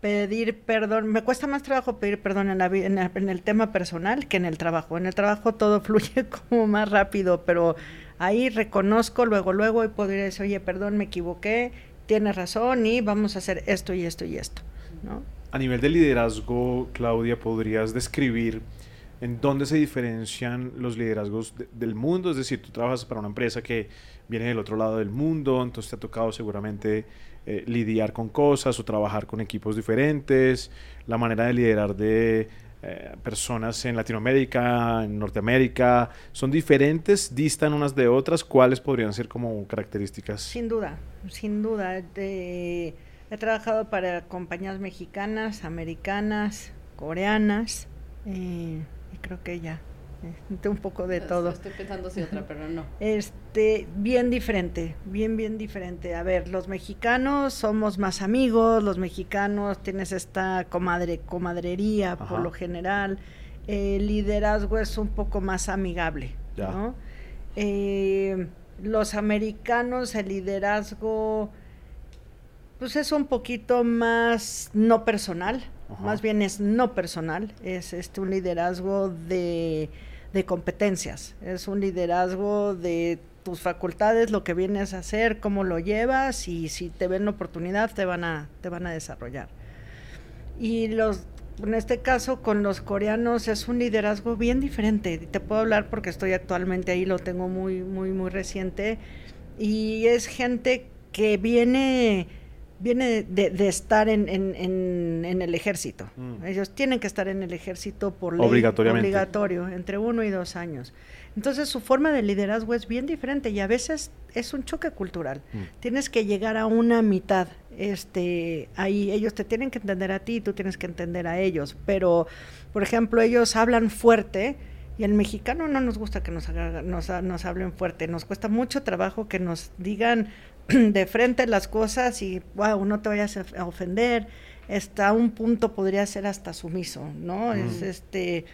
pedir perdón, me cuesta más trabajo pedir perdón en, la, en, en, el tema personal que en el trabajo. En el trabajo todo fluye como más rápido, pero ahí reconozco luego, luego y podría decir, oye, perdón, me equivoqué, tienes razón y vamos a hacer esto y esto y esto. ¿no? A nivel de liderazgo, Claudia, ¿podrías describir en dónde se diferencian los liderazgos de, del mundo? Es decir, tú trabajas para una empresa que viene del otro lado del mundo, entonces te ha tocado seguramente eh, lidiar con cosas o trabajar con equipos diferentes, la manera de liderar de eh, personas en Latinoamérica, en Norteamérica, son diferentes, distan unas de otras, ¿cuáles podrían ser como características? Sin duda, sin duda. He trabajado para compañías mexicanas, americanas, coreanas, eh, y creo que ya un poco de todo. Estoy pensando si otra, pero no. Este, bien diferente, bien, bien diferente. A ver, los mexicanos somos más amigos, los mexicanos tienes esta comadre, comadrería Ajá. por lo general. El liderazgo es un poco más amigable, ya. ¿no? Eh, los americanos, el liderazgo, pues es un poquito más no personal, Ajá. más bien es no personal, es este un liderazgo de de competencias, es un liderazgo de tus facultades, lo que vienes a hacer, cómo lo llevas y si te ven la oportunidad te van a, te van a desarrollar. Y los, en este caso con los coreanos es un liderazgo bien diferente. Te puedo hablar porque estoy actualmente ahí, lo tengo muy, muy, muy reciente. Y es gente que viene viene de, de estar en, en, en, en, el ejército. Mm. Ellos tienen que estar en el ejército por ley obligatorio, entre uno y dos años. Entonces su forma de liderazgo es bien diferente y a veces es un choque cultural. Mm. Tienes que llegar a una mitad. Este, ahí ellos te tienen que entender a ti, tú tienes que entender a ellos. Pero, por ejemplo, ellos hablan fuerte y al mexicano no nos gusta que nos, haga, nos, nos hablen fuerte. Nos cuesta mucho trabajo que nos digan de frente las cosas y wow, no te vayas a ofender. Hasta un punto podría ser hasta sumiso, ¿no? Mm. Es este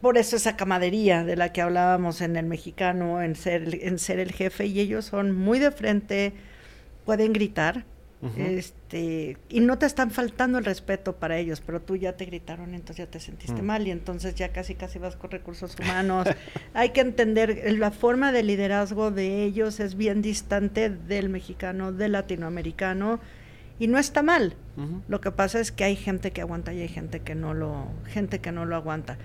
por eso esa camadería de la que hablábamos en el mexicano, en ser, en ser el jefe, y ellos son muy de frente, pueden gritar, Uh -huh. este y no te están faltando el respeto para ellos, pero tú ya te gritaron, entonces ya te sentiste uh -huh. mal y entonces ya casi casi vas con recursos humanos. Hay que entender la forma de liderazgo de ellos es bien distante del mexicano, del latinoamericano y no está mal. Uh -huh. Lo que pasa es que hay gente que aguanta y hay gente que no lo gente que no lo aguanta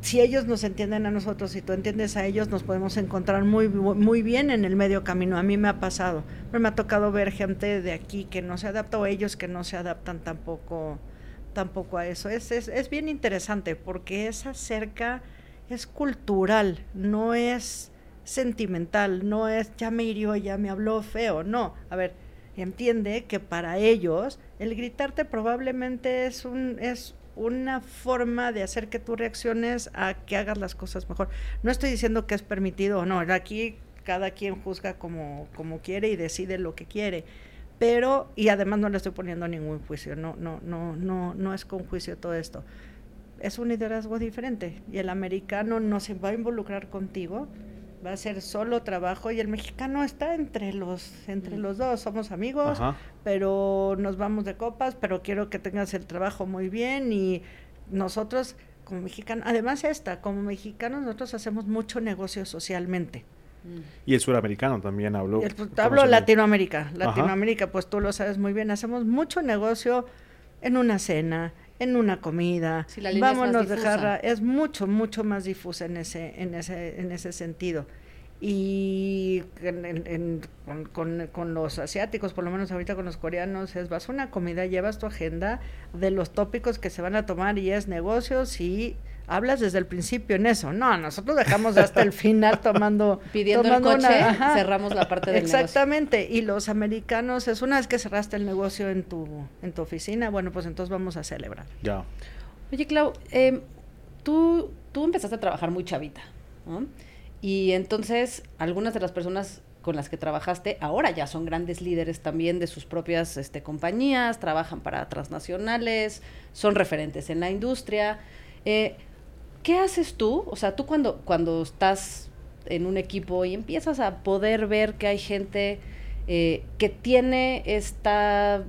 si ellos nos entienden a nosotros y tú entiendes a ellos, nos podemos encontrar muy, muy bien en el medio camino. A mí me ha pasado, pero me ha tocado ver gente de aquí que no se adapta o ellos que no se adaptan tampoco, tampoco a eso. Es, es, es bien interesante porque esa cerca es cultural, no es sentimental, no es ya me hirió, ya me habló feo, no. A ver, entiende que para ellos el gritarte probablemente es un es una forma de hacer que tú reacciones a que hagas las cosas mejor. No estoy diciendo que es permitido o no, aquí cada quien juzga como, como quiere y decide lo que quiere. Pero, y además no le estoy poniendo ningún juicio, no, no, no, no, no es con juicio todo esto. Es un liderazgo diferente y el americano no se va a involucrar contigo, va a ser solo trabajo y el mexicano está entre los entre los dos somos amigos Ajá. pero nos vamos de copas pero quiero que tengas el trabajo muy bien y nosotros como mexicanos además esta como mexicanos nosotros hacemos mucho negocio socialmente y el suramericano también habló. El, hablo Latinoamérica. Latinoamérica, Ajá. pues tú lo sabes muy bien. Hacemos mucho negocio en una cena, en una comida, sí, vámonos de jarra, es mucho, mucho más difusa en ese, en ese, en ese sentido. Y en, en, con, con, con, los asiáticos, por lo menos ahorita con los coreanos, es vas a una comida, llevas tu agenda de los tópicos que se van a tomar y es negocios y hablas desde el principio en eso. No, nosotros dejamos hasta el final tomando... Pidiendo tomando el coche, una- cerramos la parte del Exactamente. Y los americanos, es una vez que cerraste el negocio en tu, en tu oficina, bueno, pues entonces vamos a celebrar. Ya. Oye, Clau, eh, tú, tú empezaste a trabajar muy chavita, ¿no? Y entonces algunas de las personas con las que trabajaste ahora ya son grandes líderes también de sus propias este, compañías, trabajan para transnacionales, son referentes en la industria. Eh, ¿Qué haces tú? O sea, tú cuando, cuando estás en un equipo y empiezas a poder ver que hay gente eh, que tiene esta,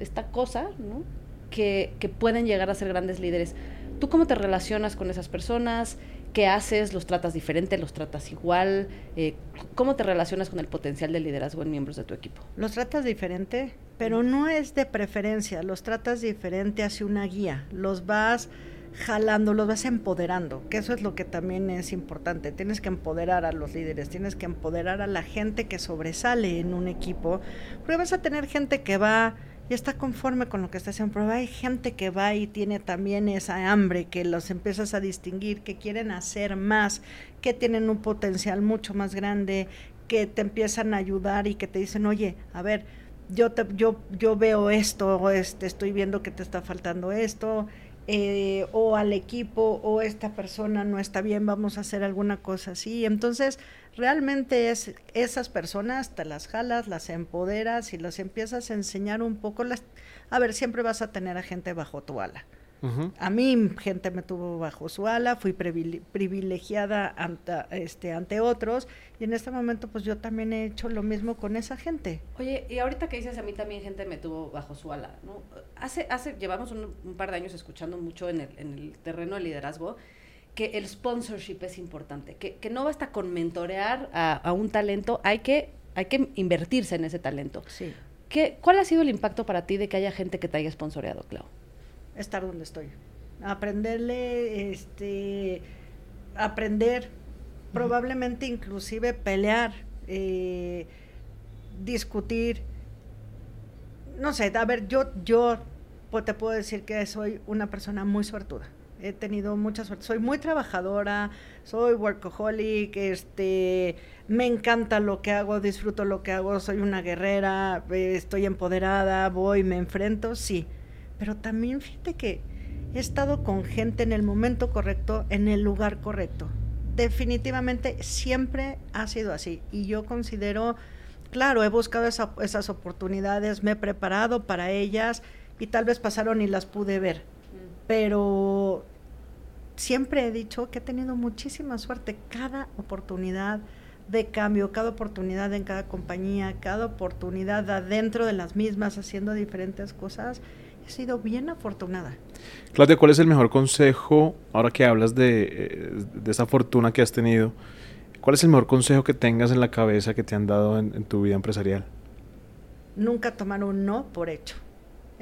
esta cosa, ¿no? Que, que pueden llegar a ser grandes líderes. ¿Tú cómo te relacionas con esas personas? ¿Qué haces? ¿Los tratas diferente? ¿Los tratas igual? Eh, ¿Cómo te relacionas con el potencial de liderazgo en miembros de tu equipo? Los tratas diferente, pero no es de preferencia, los tratas diferente hacia una guía, los vas jalando, los vas empoderando, que eso es lo que también es importante. Tienes que empoderar a los líderes, tienes que empoderar a la gente que sobresale en un equipo, porque vas a tener gente que va y está conforme con lo que está haciendo, pero hay gente que va y tiene también esa hambre, que los empiezas a distinguir, que quieren hacer más, que tienen un potencial mucho más grande, que te empiezan a ayudar y que te dicen, oye, a ver, yo, te, yo, yo veo esto, este, estoy viendo que te está faltando esto, eh, o al equipo, o esta persona no está bien, vamos a hacer alguna cosa así. Entonces, realmente es esas personas, te las jalas, las empoderas y las empiezas a enseñar un poco. Las, a ver, siempre vas a tener a gente bajo tu ala. A mí gente me tuvo bajo su ala, fui privile- privilegiada ante, este, ante otros y en este momento pues yo también he hecho lo mismo con esa gente. Oye, y ahorita que dices a mí también gente me tuvo bajo su ala, ¿no? Hace, hace, llevamos un, un par de años escuchando mucho en el, en el terreno del liderazgo que el sponsorship es importante, que, que no basta con mentorear a, a un talento, hay que, hay que invertirse en ese talento. Sí, ¿Qué, ¿Cuál ha sido el impacto para ti de que haya gente que te haya sponsoreado, Clau? estar donde estoy. Aprenderle, este, aprender, probablemente inclusive pelear, eh, discutir. No sé, a ver, yo, yo te puedo decir que soy una persona muy suertuda. He tenido mucha suerte. Soy muy trabajadora, soy workaholic, este, me encanta lo que hago, disfruto lo que hago, soy una guerrera, eh, estoy empoderada, voy, me enfrento, sí. Pero también fíjate que he estado con gente en el momento correcto, en el lugar correcto. Definitivamente siempre ha sido así. Y yo considero, claro, he buscado esa- esas oportunidades, me he preparado para ellas y tal vez pasaron y las pude ver. Pero siempre he dicho que he tenido muchísima suerte. Cada oportunidad de cambio, cada oportunidad en cada compañía, cada oportunidad adentro de las mismas, haciendo diferentes cosas, he sido bien afortunada. Claudia, ¿cuál es el mejor consejo, ahora que hablas de, eh, de esa fortuna que has tenido, cuál es el mejor consejo que tengas en la cabeza que te han dado en, en tu vida empresarial? Nunca tomar un no por hecho.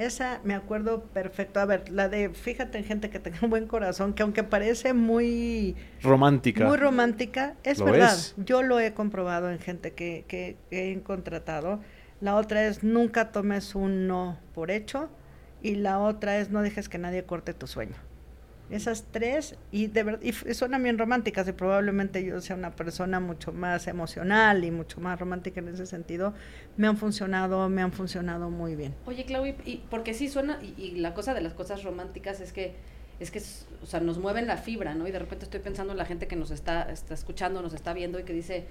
Esa me acuerdo perfecto. A ver, la de fíjate en gente que tenga un buen corazón, que aunque parece muy Romántica. Muy romántica, es ¿Lo verdad. es? Yo lo he comprobado en gente que, que, que he contratado. La otra es nunca tomes un no por hecho. Y la otra es no dejes que nadie corte tu sueño. Esas tres, y de verdad, y suenan bien románticas, y probablemente yo sea una persona mucho más emocional y mucho más romántica en ese sentido, me han funcionado, me han funcionado muy bien. Oye, Clau, y, y- porque sí suena, y, la cosa de las cosas románticas es que, es que, o sea, nos mueven la fibra, ¿no? Y de repente estoy pensando en la gente que nos está, está escuchando, nos está viendo y que dice,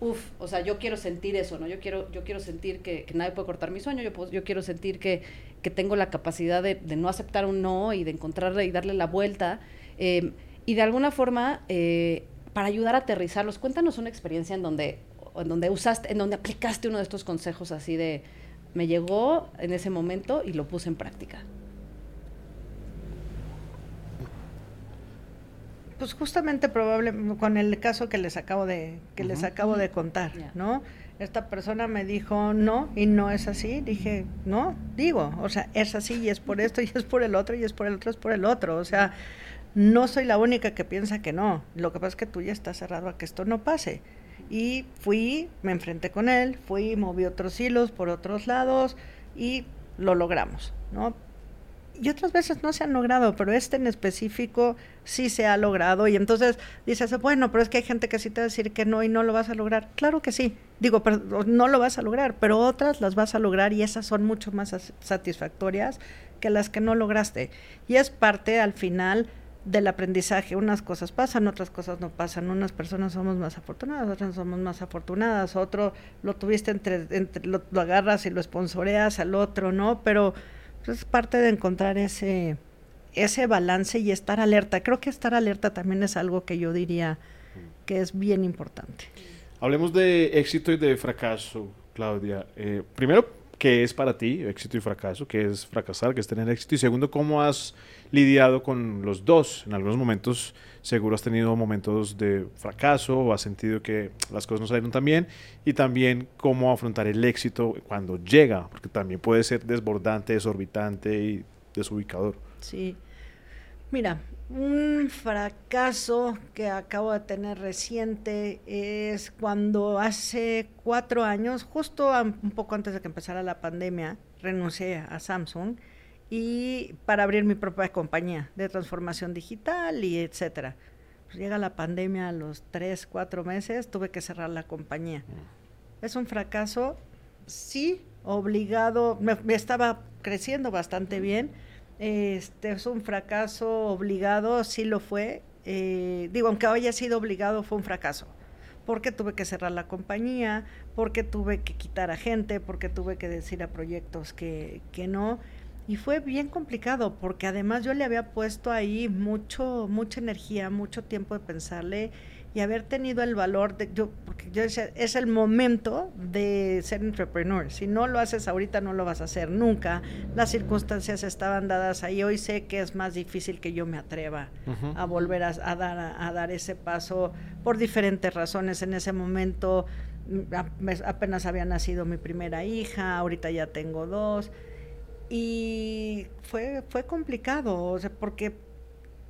uff, o sea, yo quiero sentir eso, ¿no? Yo quiero, yo quiero sentir que, nadie puede cortar mi sueño, yo, puedo- yo quiero sentir que, que tengo la capacidad de, no aceptar un no y de encontrarle y darle la vuelta. eh, y de alguna forma, eh, para ayudar a aterrizarlos, cuéntanos una experiencia en donde, en donde usaste, en donde aplicaste uno de estos consejos así de, me llegó en ese momento y lo puse en práctica. Pues justamente probable con el caso que les acabo de que les acabo de contar. ¿no? Esta persona me dijo no y no es así. Dije no, digo, o sea es así y es por esto y es por el otro y es por el otro es por el otro. O sea, no soy la única que piensa que no. Lo que pasa es que tú ya estás cerrado a que esto no pase. Y fui, me enfrenté con él, fui, moví otros hilos por otros lados y lo logramos, ¿no? Y otras veces no se han logrado, pero este en específico sí se ha logrado. Y entonces dices, bueno, pero es que hay gente que sí te va a decir que no y no lo vas a lograr. Claro que sí. Digo, pero no lo vas a lograr, pero otras las vas a lograr y esas son mucho más satisfactorias que las que no lograste. Y es parte al final del aprendizaje. Unas cosas pasan, otras cosas no pasan. Unas personas somos más afortunadas, otras somos más afortunadas. Otro lo tuviste entre, entre lo, agarras y lo sponsoreas al otro, ¿no? Pero es parte de encontrar ese, ese balance y estar alerta. Creo que estar alerta también es algo que yo diría que es bien importante. Hablemos de éxito y de fracaso, Claudia. Eh, primero, ¿qué es para ti éxito y fracaso? ¿Qué es fracasar? ¿Qué es tener éxito? Y segundo, ¿cómo has lidiado con los dos? En algunos momentos seguro has tenido momentos de fracaso o has sentido que las cosas no salieron tan bien y también cómo afrontar el éxito cuando llega, porque también puede ser desbordante, desorbitante y desubicador. Sí. Mira, un fracaso que acabo de tener reciente es cuando hace cuatro años, justo un poco antes de que empezara la pandemia, renuncié a Samsung y para abrir mi propia compañía de transformación digital y etcétera. Pues llega la pandemia a los tres, cuatro meses, tuve que cerrar la compañía. Mm. Es un fracaso, sí, obligado, me, estaba creciendo bastante bien. Este es un fracaso obligado, sí lo fue. Eh, digo, aunque haya sido obligado, fue un fracaso porque tuve que cerrar la compañía, porque tuve que quitar a gente, porque tuve que decir a proyectos que, que no. Y fue bien complicado porque además yo le había puesto ahí mucho, mucha energía, mucho tiempo de pensarle y haber tenido el valor de yo, porque yo decía, es el momento de ser entrepreneur. Si no lo haces ahorita, no lo vas a hacer nunca. Las circunstancias estaban dadas ahí. Hoy sé que es más difícil que yo me atreva a volver a, dar, a, dar ese paso por diferentes razones. En ese momento mm, apenas había nacido mi primera hija, ahorita ya tengo dos. Y fue, fue complicado, o sea, porque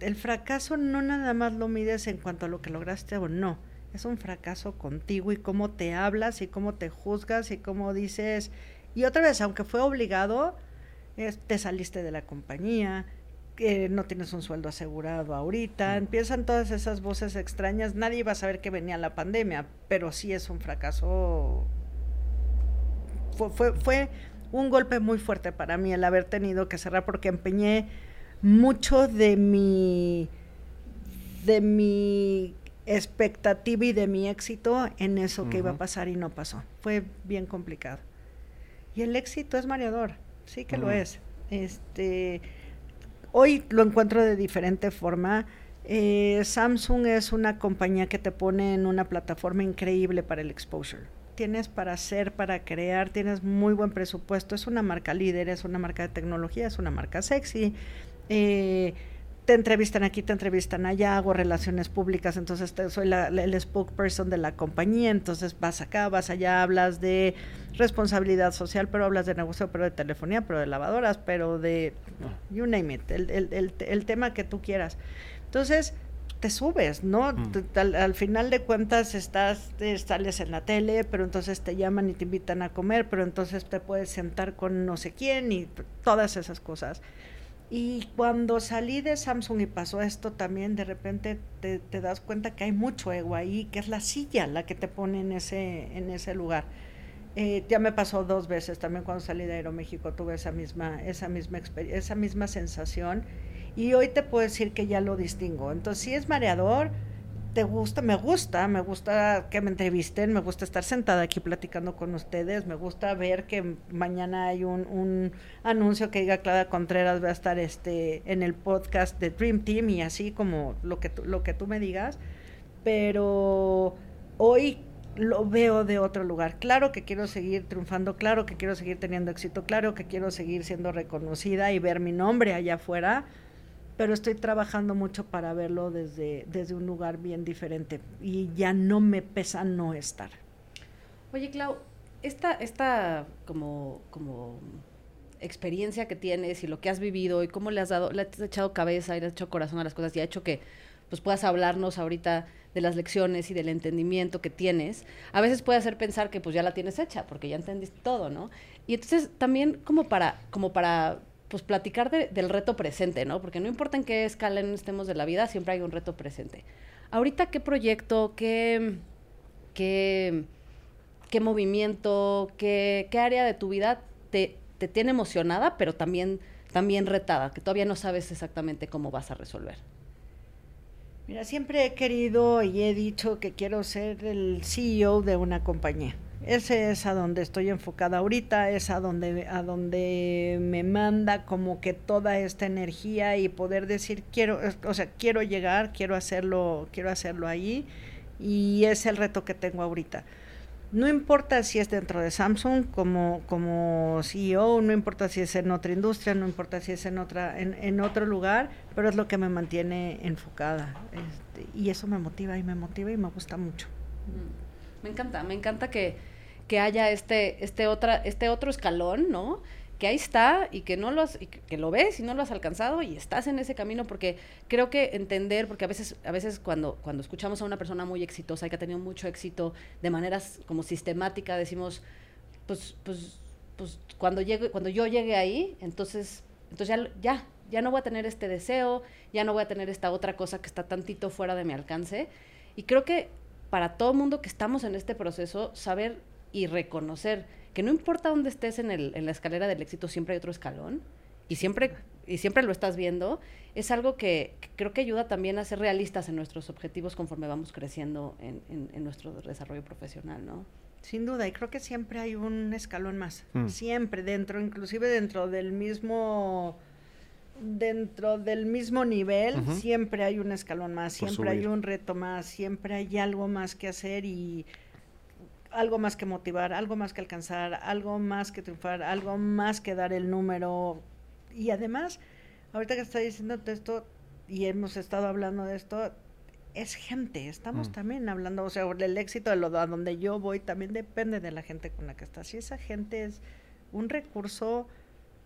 el fracaso no nada más lo mides en cuanto a lo que lograste o no. Es un fracaso contigo y cómo te hablas y cómo te juzgas y cómo dices. Y otra vez, aunque fue obligado, te saliste de la compañía, que no tienes un sueldo asegurado ahorita, mm. empiezan todas esas voces extrañas. Nadie iba a saber que venía la pandemia, pero sí es un fracaso. Fue, fue, fue un golpe muy fuerte para mí el haber tenido que cerrar porque empeñé mucho de mi de mi expectativa y de mi éxito en eso que iba a pasar y no pasó. Fue bien complicado. Y el éxito es mareador, sí que lo es. Este hoy lo encuentro de diferente forma. Eh, Samsung es una compañía que te pone en una plataforma increíble para el exposure tienes para hacer, para crear, tienes muy buen presupuesto, es una marca líder, es una marca de tecnología, es una marca sexy. Eh, te entrevistan aquí, te entrevistan allá, hago relaciones públicas, entonces soy la, el spokesperson de la compañía, entonces vas acá, vas allá, hablas de responsabilidad social, pero hablas de negocio, pero de telefonía, pero de lavadoras, pero de, you name it, el, el, el tema que tú quieras. Entonces, te subes, ¿no? Mm. al, final de cuentas estás, sales en la tele, pero entonces te llaman y te invitan a comer, pero entonces te puedes sentar con no sé quién y todas esas cosas. Y cuando salí de Samsung y pasó esto también, de repente te, das cuenta que hay mucho ego ahí, que es la silla la que te pone en ese, en ese lugar. Eh, ya me pasó dos veces, también cuando salí de Aeroméxico tuve esa misma, esa misma, esa misma sensación y hoy te puedo decir que ya lo distingo. Entonces, si es mareador, te gusta, me gusta, me gusta que me entrevisten, me gusta estar sentada aquí platicando con ustedes, me gusta ver que mañana hay un, un anuncio que diga Clara Contreras va a estar este en el podcast de Dream Team y así como lo que lo que tú me digas, pero hoy lo veo de otro lugar. Claro que quiero seguir triunfando, claro que quiero seguir teniendo éxito, claro que quiero seguir siendo reconocida y ver mi nombre allá afuera pero estoy trabajando mucho para verlo desde, desde un lugar bien diferente y ya no me pesa no estar. Oye, Clau, esta, esta como, como experiencia que tienes y lo que has vivido y cómo le has dado, le has echado cabeza y le has hecho corazón a las cosas y ha hecho que pues puedas hablarnos ahorita de las lecciones y del entendimiento que tienes, a veces puede hacer pensar que pues ya la tienes hecha, porque ya entendiste todo, ¿no? Y entonces también como para, como para pues platicar del reto presente, ¿no? Porque no importa en qué escala estemos de la vida, siempre hay un reto presente. Ahorita, ¿qué proyecto, qué, qué, qué movimiento, qué, qué área de tu vida te, te tiene emocionada, pero también, también retada, que todavía no sabes exactamente cómo vas a resolver? Mira, siempre he querido y he dicho que quiero ser el CEO de una compañía. Ese es a donde estoy enfocada ahorita, es a donde, a donde me manda como que toda esta energía y poder decir quiero, o sea, quiero llegar, quiero hacerlo, quiero hacerlo ahí y es el reto que tengo ahorita. No importa si es dentro de Samsung como, como CEO, no importa si es en otra industria, no importa si es en otra, en, en otro lugar, pero es lo que me mantiene enfocada. Este, y eso me motiva y me motiva y me gusta mucho. Mm. Me encanta, me encanta que, que haya este, este, otra, este otro escalón, ¿no? que ahí está y que no lo has, que lo ves y no lo has alcanzado y estás en ese camino porque creo que entender porque a veces a veces cuando cuando escuchamos a una persona muy exitosa y que ha tenido mucho éxito de maneras como sistemática decimos pues pues pues cuando llegue cuando yo llegue ahí entonces entonces ya ya ya no voy a tener este deseo ya no voy a tener esta otra cosa que está tantito fuera de mi alcance y creo que para todo mundo que estamos en este proceso saber y reconocer que no importa dónde estés en, el, en la escalera del éxito, siempre hay otro escalón y siempre, y siempre lo estás viendo, es algo que, creo que ayuda también a ser realistas en nuestros objetivos conforme vamos creciendo en, en, nuestro desarrollo profesional, ¿no? Sin duda, y creo que siempre hay un escalón más, mm. siempre dentro, inclusive dentro del mismo dentro del mismo nivel, siempre hay un escalón más, siempre hay un reto más, siempre hay algo más que hacer y algo más que motivar, algo más que alcanzar, algo más que triunfar, algo más que dar el número. Y además, ahorita que estoy diciendo esto y hemos estado hablando de esto, es gente, estamos mm. también hablando, o sea, el éxito de lo a donde yo voy también depende de la gente con la que estás. Y esa gente es un recurso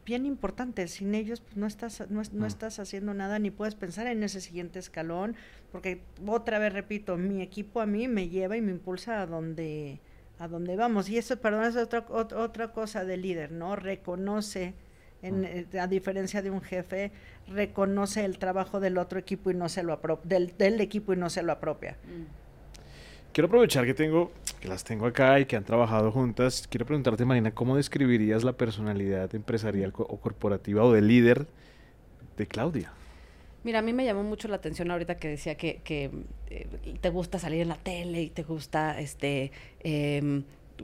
bien importante. Sin ellos pues, no estás no, no, mm. estás haciendo nada ni puedes pensar en ese siguiente escalón, porque otra vez repito, mi equipo a mí me lleva y me impulsa a donde a dónde vamos. Y eso, perdón, es otra, otra cosa del líder, ¿no? Reconoce, en, eh, a diferencia de un jefe, reconoce el trabajo del otro equipo y no se lo apropia, del, del, equipo y no se lo apropia. Mm. Quiero aprovechar que tengo, que las tengo acá y que han trabajado juntas. Quiero preguntarte, Marina, ¿cómo describirías la personalidad empresarial o corporativa o de líder de Claudia? Mira, a mí me llamó mucho la atención ahorita que decía que, que eh, te gusta salir en la tele y te gusta, este, eh,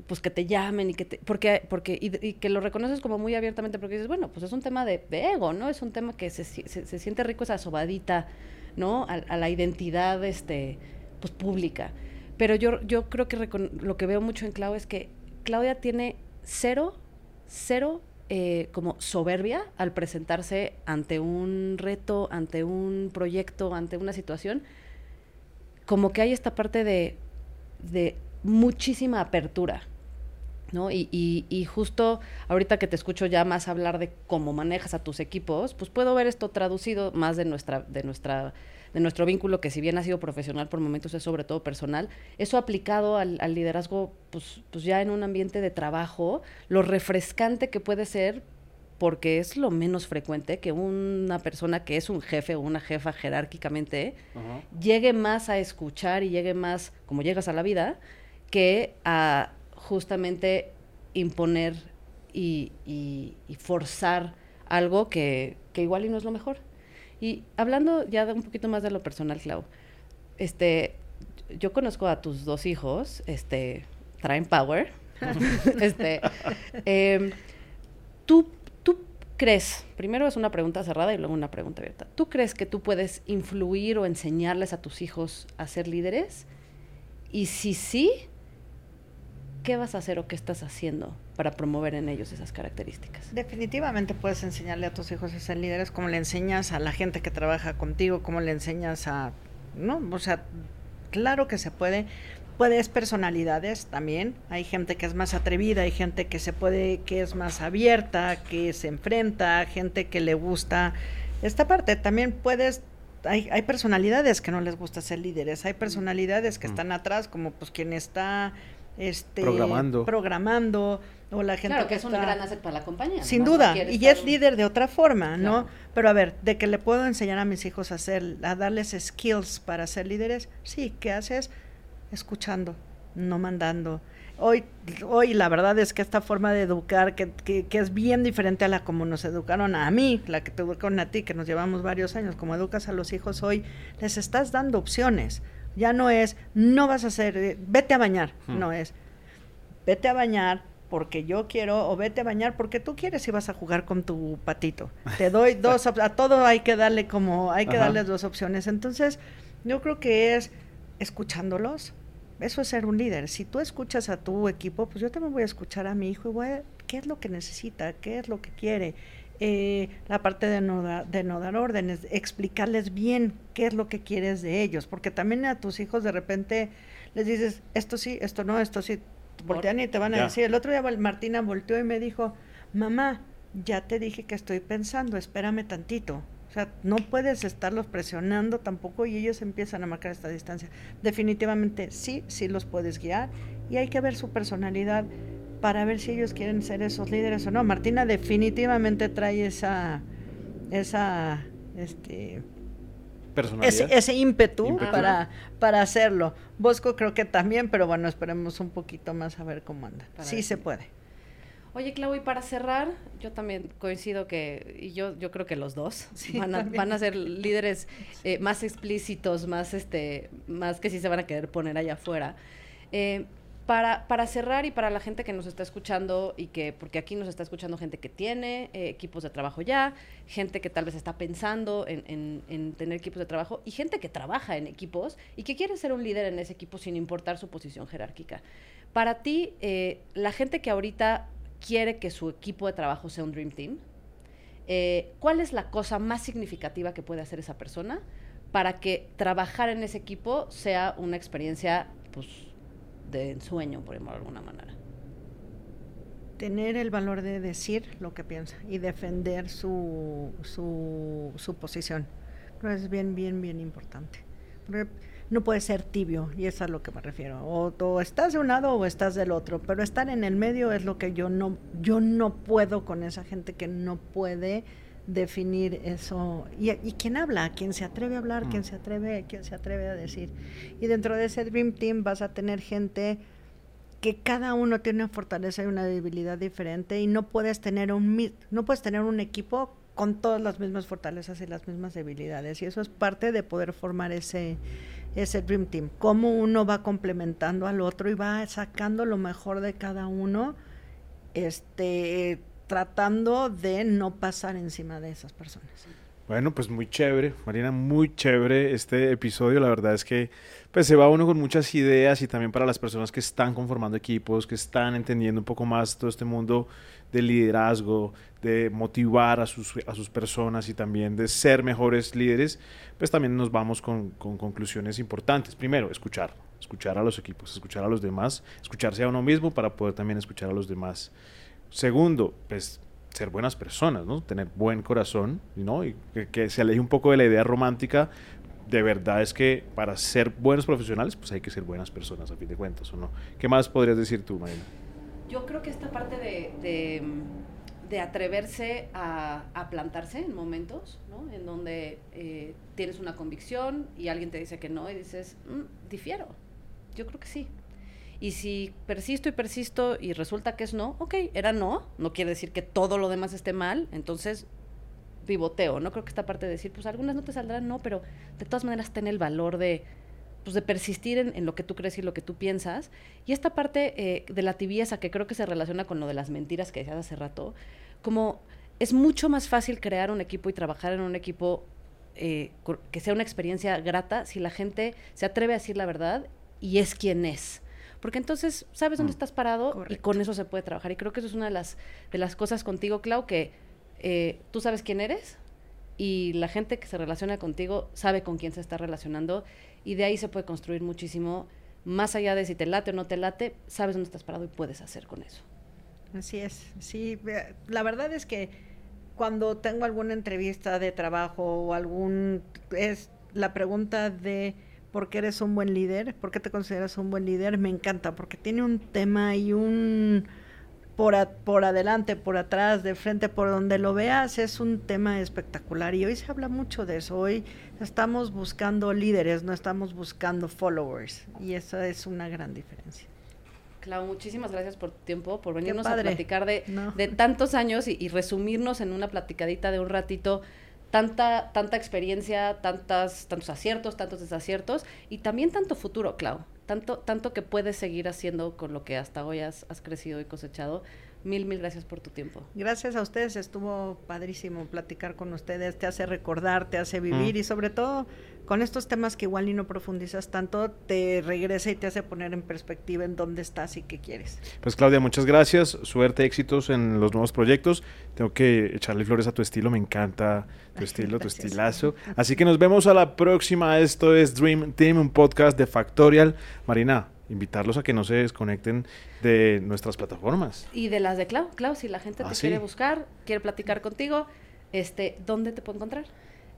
pues que te llamen y que te, porque, porque, y, que lo reconoces como muy abiertamente porque dices, bueno, pues es un tema de, ego, ¿no? Es un tema que se, se, se siente rico esa sobadita, ¿no? A, la identidad, este, pues pública. Pero yo, yo creo que lo que veo mucho en Clau es que Claudia tiene cero, cero eh, como soberbia al presentarse ante un reto, ante un proyecto, ante una situación, como que hay esta parte de, muchísima apertura. ¿No? Y, y, y, justo ahorita que te escucho ya más hablar de cómo manejas a tus equipos, pues puedo ver esto traducido más de nuestra, de nuestra de nuestro vínculo, que si bien ha sido profesional por momentos es sobre todo personal, eso aplicado al, liderazgo, pues, pues ya en un ambiente de trabajo, lo refrescante que puede ser porque es lo menos frecuente que una persona que es un jefe o una jefa jerárquicamente llegue más a escuchar y llegue más, como llegas a la vida, que a justamente imponer y, y forzar algo que, que, igual y no es lo mejor. Y hablando ya de un poquito más de lo personal, Clau, este, yo conozco a tus dos hijos, este, traen power. este, em, ¿tú, ¿Tú crees, primero es una pregunta cerrada y luego una pregunta abierta, ¿tú crees que tú puedes influir o enseñarles a tus hijos a ser líderes? Y si sí, ¿qué vas a hacer o qué estás haciendo para promover en ellos esas características? Definitivamente puedes enseñarle a tus hijos a ser líderes, como le enseñas a la gente que trabaja contigo, como le enseñas a, ¿no? O sea, claro que se puede. Puedes personalidades también. Hay gente que es más atrevida, hay gente que se puede, que es más abierta, que se enfrenta, gente que le gusta esta parte. También puedes hay, hay, personalidades que no les gusta ser líderes, hay personalidades que están atrás, como pues quien está este, programando. programando, o la gente claro, que, es un gran asset para la compañía. Sin duda, y es líder de otra forma, ¿no? Pero a ver, de que le puedo enseñar a mis hijos a hacer, a darles skills para ser líderes, sí, ¿qué haces? Escuchando, no mandando. Hoy, hoy la verdad es que esta forma de educar, que, que, que, es bien diferente a la como nos educaron a mí, la que te educaron a ti, que nos llevamos varios años, como educas a los hijos hoy, les estás dando opciones. Ya no es, no vas a hacer, eh, vete a bañar, hmm. no es, vete a bañar, porque yo quiero, o vete a bañar porque tú quieres y vas a jugar con tu patito. Te doy dos, a todo hay que darle como, hay que darles dos opciones. Entonces, yo creo que es escuchándolos. Eso es ser un líder. Si tú escuchas a tu equipo, pues yo también voy a escuchar a mi hijo y voy a, qué es lo que necesita, qué es lo que quiere. Eh, la parte de no, de no dar órdenes, explicarles bien qué es lo que quieres de ellos, porque también a tus hijos de repente les dices, esto sí, esto no, esto sí, voltean y te van a decir. El otro día Martina volteó y me dijo, mamá, ya te dije que estoy pensando, espérame tantito. O sea, no puedes estarlos presionando tampoco y ellos empiezan a marcar esta distancia. Definitivamente sí, sí los puedes guiar y hay que ver su personalidad para ver si ellos quieren ser esos líderes o no. Martina definitivamente trae esa, esa, este, ese, ímpetu, Para, para hacerlo. Bosco creo que también, pero bueno, esperemos un poquito más a ver cómo anda. sí se puede. Oye, Clau, y para cerrar, yo también coincido que, y yo, yo creo que los dos van, a, van, a, ser líderes eh, más explícitos, más, este, más que sí se van a querer poner allá afuera. Eh, para, cerrar y para la gente que nos está escuchando y que, porque aquí nos está escuchando gente que tiene eh, equipos de trabajo ya, gente que tal vez está pensando en, en, tener equipos de trabajo y gente que trabaja en equipos y que quiere ser un líder en ese equipo sin importar su posición jerárquica. Para ti, eh, la gente que ahorita quiere que su equipo de trabajo sea un Dream Team, eh, ¿cuál es la cosa más significativa que puede hacer esa persona para que trabajar en ese equipo sea una experiencia, pues, de ensueño, por ejemplo, de alguna manera. Tener el valor de decir lo que piensa y defender su, su, su posición. Es bien, bien, bien importante. No puede ser tibio, y es a lo que me refiero. O, o, estás de un lado o estás del otro, pero estar en el medio es lo que yo no, yo no puedo con esa gente que no puede definir eso. ¿Y, y quién habla? ¿Quién se atreve a hablar? ¿Quién mm. se atreve, quién se atreve a decir? Y dentro de ese Dream Team vas a tener gente que cada uno tiene una fortaleza y una debilidad diferente y no puedes tener un no puedes tener un equipo con todas las mismas fortalezas y las mismas debilidades y eso es parte de poder formar ese ese dream team cómo uno va complementando al otro y va sacando lo mejor de cada uno este tratando de no pasar encima de esas personas. Bueno, pues muy chévere, Marina, muy chévere este episodio. La verdad es que pues se va uno con muchas ideas y también para las personas que están conformando equipos, que están entendiendo un poco más todo este mundo de liderazgo, de motivar a sus, a sus personas y también de ser mejores líderes, pues también nos vamos con, con conclusiones importantes. Primero, escuchar, escuchar a los equipos, escuchar a los demás, escucharse a uno mismo para poder también escuchar a los demás. Segundo, pues ser buenas personas, ¿no? Tener buen corazón, ¿no? Y que, se aleje un poco de la idea romántica. De verdad es que para ser buenos profesionales, pues hay que ser buenas personas, a fin de cuentas, ¿o no? ¿Qué más podrías decir tú, Marina? Yo creo que esta parte de, de, atreverse a, a, plantarse en momentos, ¿no? En donde eh, tienes una convicción y alguien te dice que no y dices, mm, difiero. Yo creo que sí. Y si persisto y persisto y resulta que es no, ok, era no, no quiere decir que todo lo demás esté mal, entonces pivoteo. No creo que esta parte de decir, pues algunas no te saldrán, no, pero de todas maneras ten el valor de, pues, de persistir en, lo que tú crees y lo que tú piensas. Y esta parte eh, de la tibieza, que creo que se relaciona con lo de las mentiras que decías hace rato, como es mucho más fácil crear un equipo y trabajar en un equipo eh, que sea una experiencia grata si la gente se atreve a decir la verdad y es quien es porque entonces sabes dónde mm. estás parado y con eso se puede trabajar. Y creo que eso es una de las, de las cosas contigo, Clau, que eh, tú sabes quién eres y la gente que se relaciona contigo sabe con quién se está relacionando y de ahí se puede construir muchísimo, más allá de si te late o no te late, sabes dónde estás parado y puedes hacer con eso. Así es, sí, la verdad es que cuando tengo alguna entrevista de trabajo o algún, es la pregunta de por qué eres un buen líder, por qué te consideras un buen líder, me encanta, porque tiene un tema y un por, por adelante, por atrás, de frente, por donde lo veas, es un tema espectacular. Y hoy se habla mucho de eso. Hoy estamos buscando líderes, no estamos buscando followers. Y esa es una gran diferencia. Clau, muchísimas gracias por tu tiempo, por venirnos a platicar de, de tantos años y, y, resumirnos en una platicadita de un ratito tanta, tanta experiencia, tantas, tantos aciertos, tantos desaciertos y también tanto futuro, Clau tanto, tanto que puedes seguir haciendo con lo que hasta hoy has, has crecido y cosechado. Mil, mil gracias por tu tiempo. Gracias a ustedes, estuvo padrísimo platicar con ustedes, te hace recordar, te hace vivir mm. y sobre todo con estos temas que igual ni no profundizas tanto, te regresa y te hace poner en perspectiva en dónde estás y qué quieres. Pues Claudia, muchas gracias, suerte, éxitos en los nuevos proyectos. Tengo que echarle flores a tu estilo, me encanta tu estilo, tu estilazo. Así que nos vemos a la próxima. Esto es Dream Team, un podcast de Factorial. Marina, invitarlos a que no se desconecten de nuestras plataformas. Y de las de Clau. Clau, si la gente te ah, quiere buscar, quiere platicar contigo, este, ¿dónde te puede encontrar?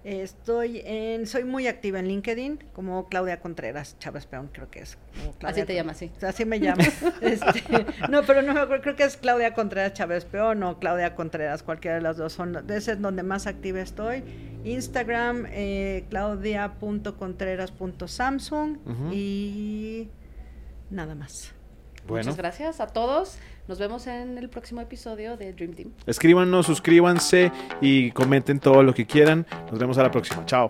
Estoy en, soy muy activa en LinkedIn, como Claudia Contreras Chávez Peón, creo que es. así te llamas, sí. Así me llamo. Este, no, pero no me acuerdo, creo que es Claudia Contreras Chávez Peón o Claudia Contreras, cualquiera de las dos son. Ese es donde más activa estoy. Instagram, eh, claudia.contreras.samsung y nada más. Muchas gracias a todos. Nos vemos en el próximo episodio de Dream Team. Escríbanos, suscríbanse y comenten todo lo que quieran. Nos vemos a la próxima. Chao.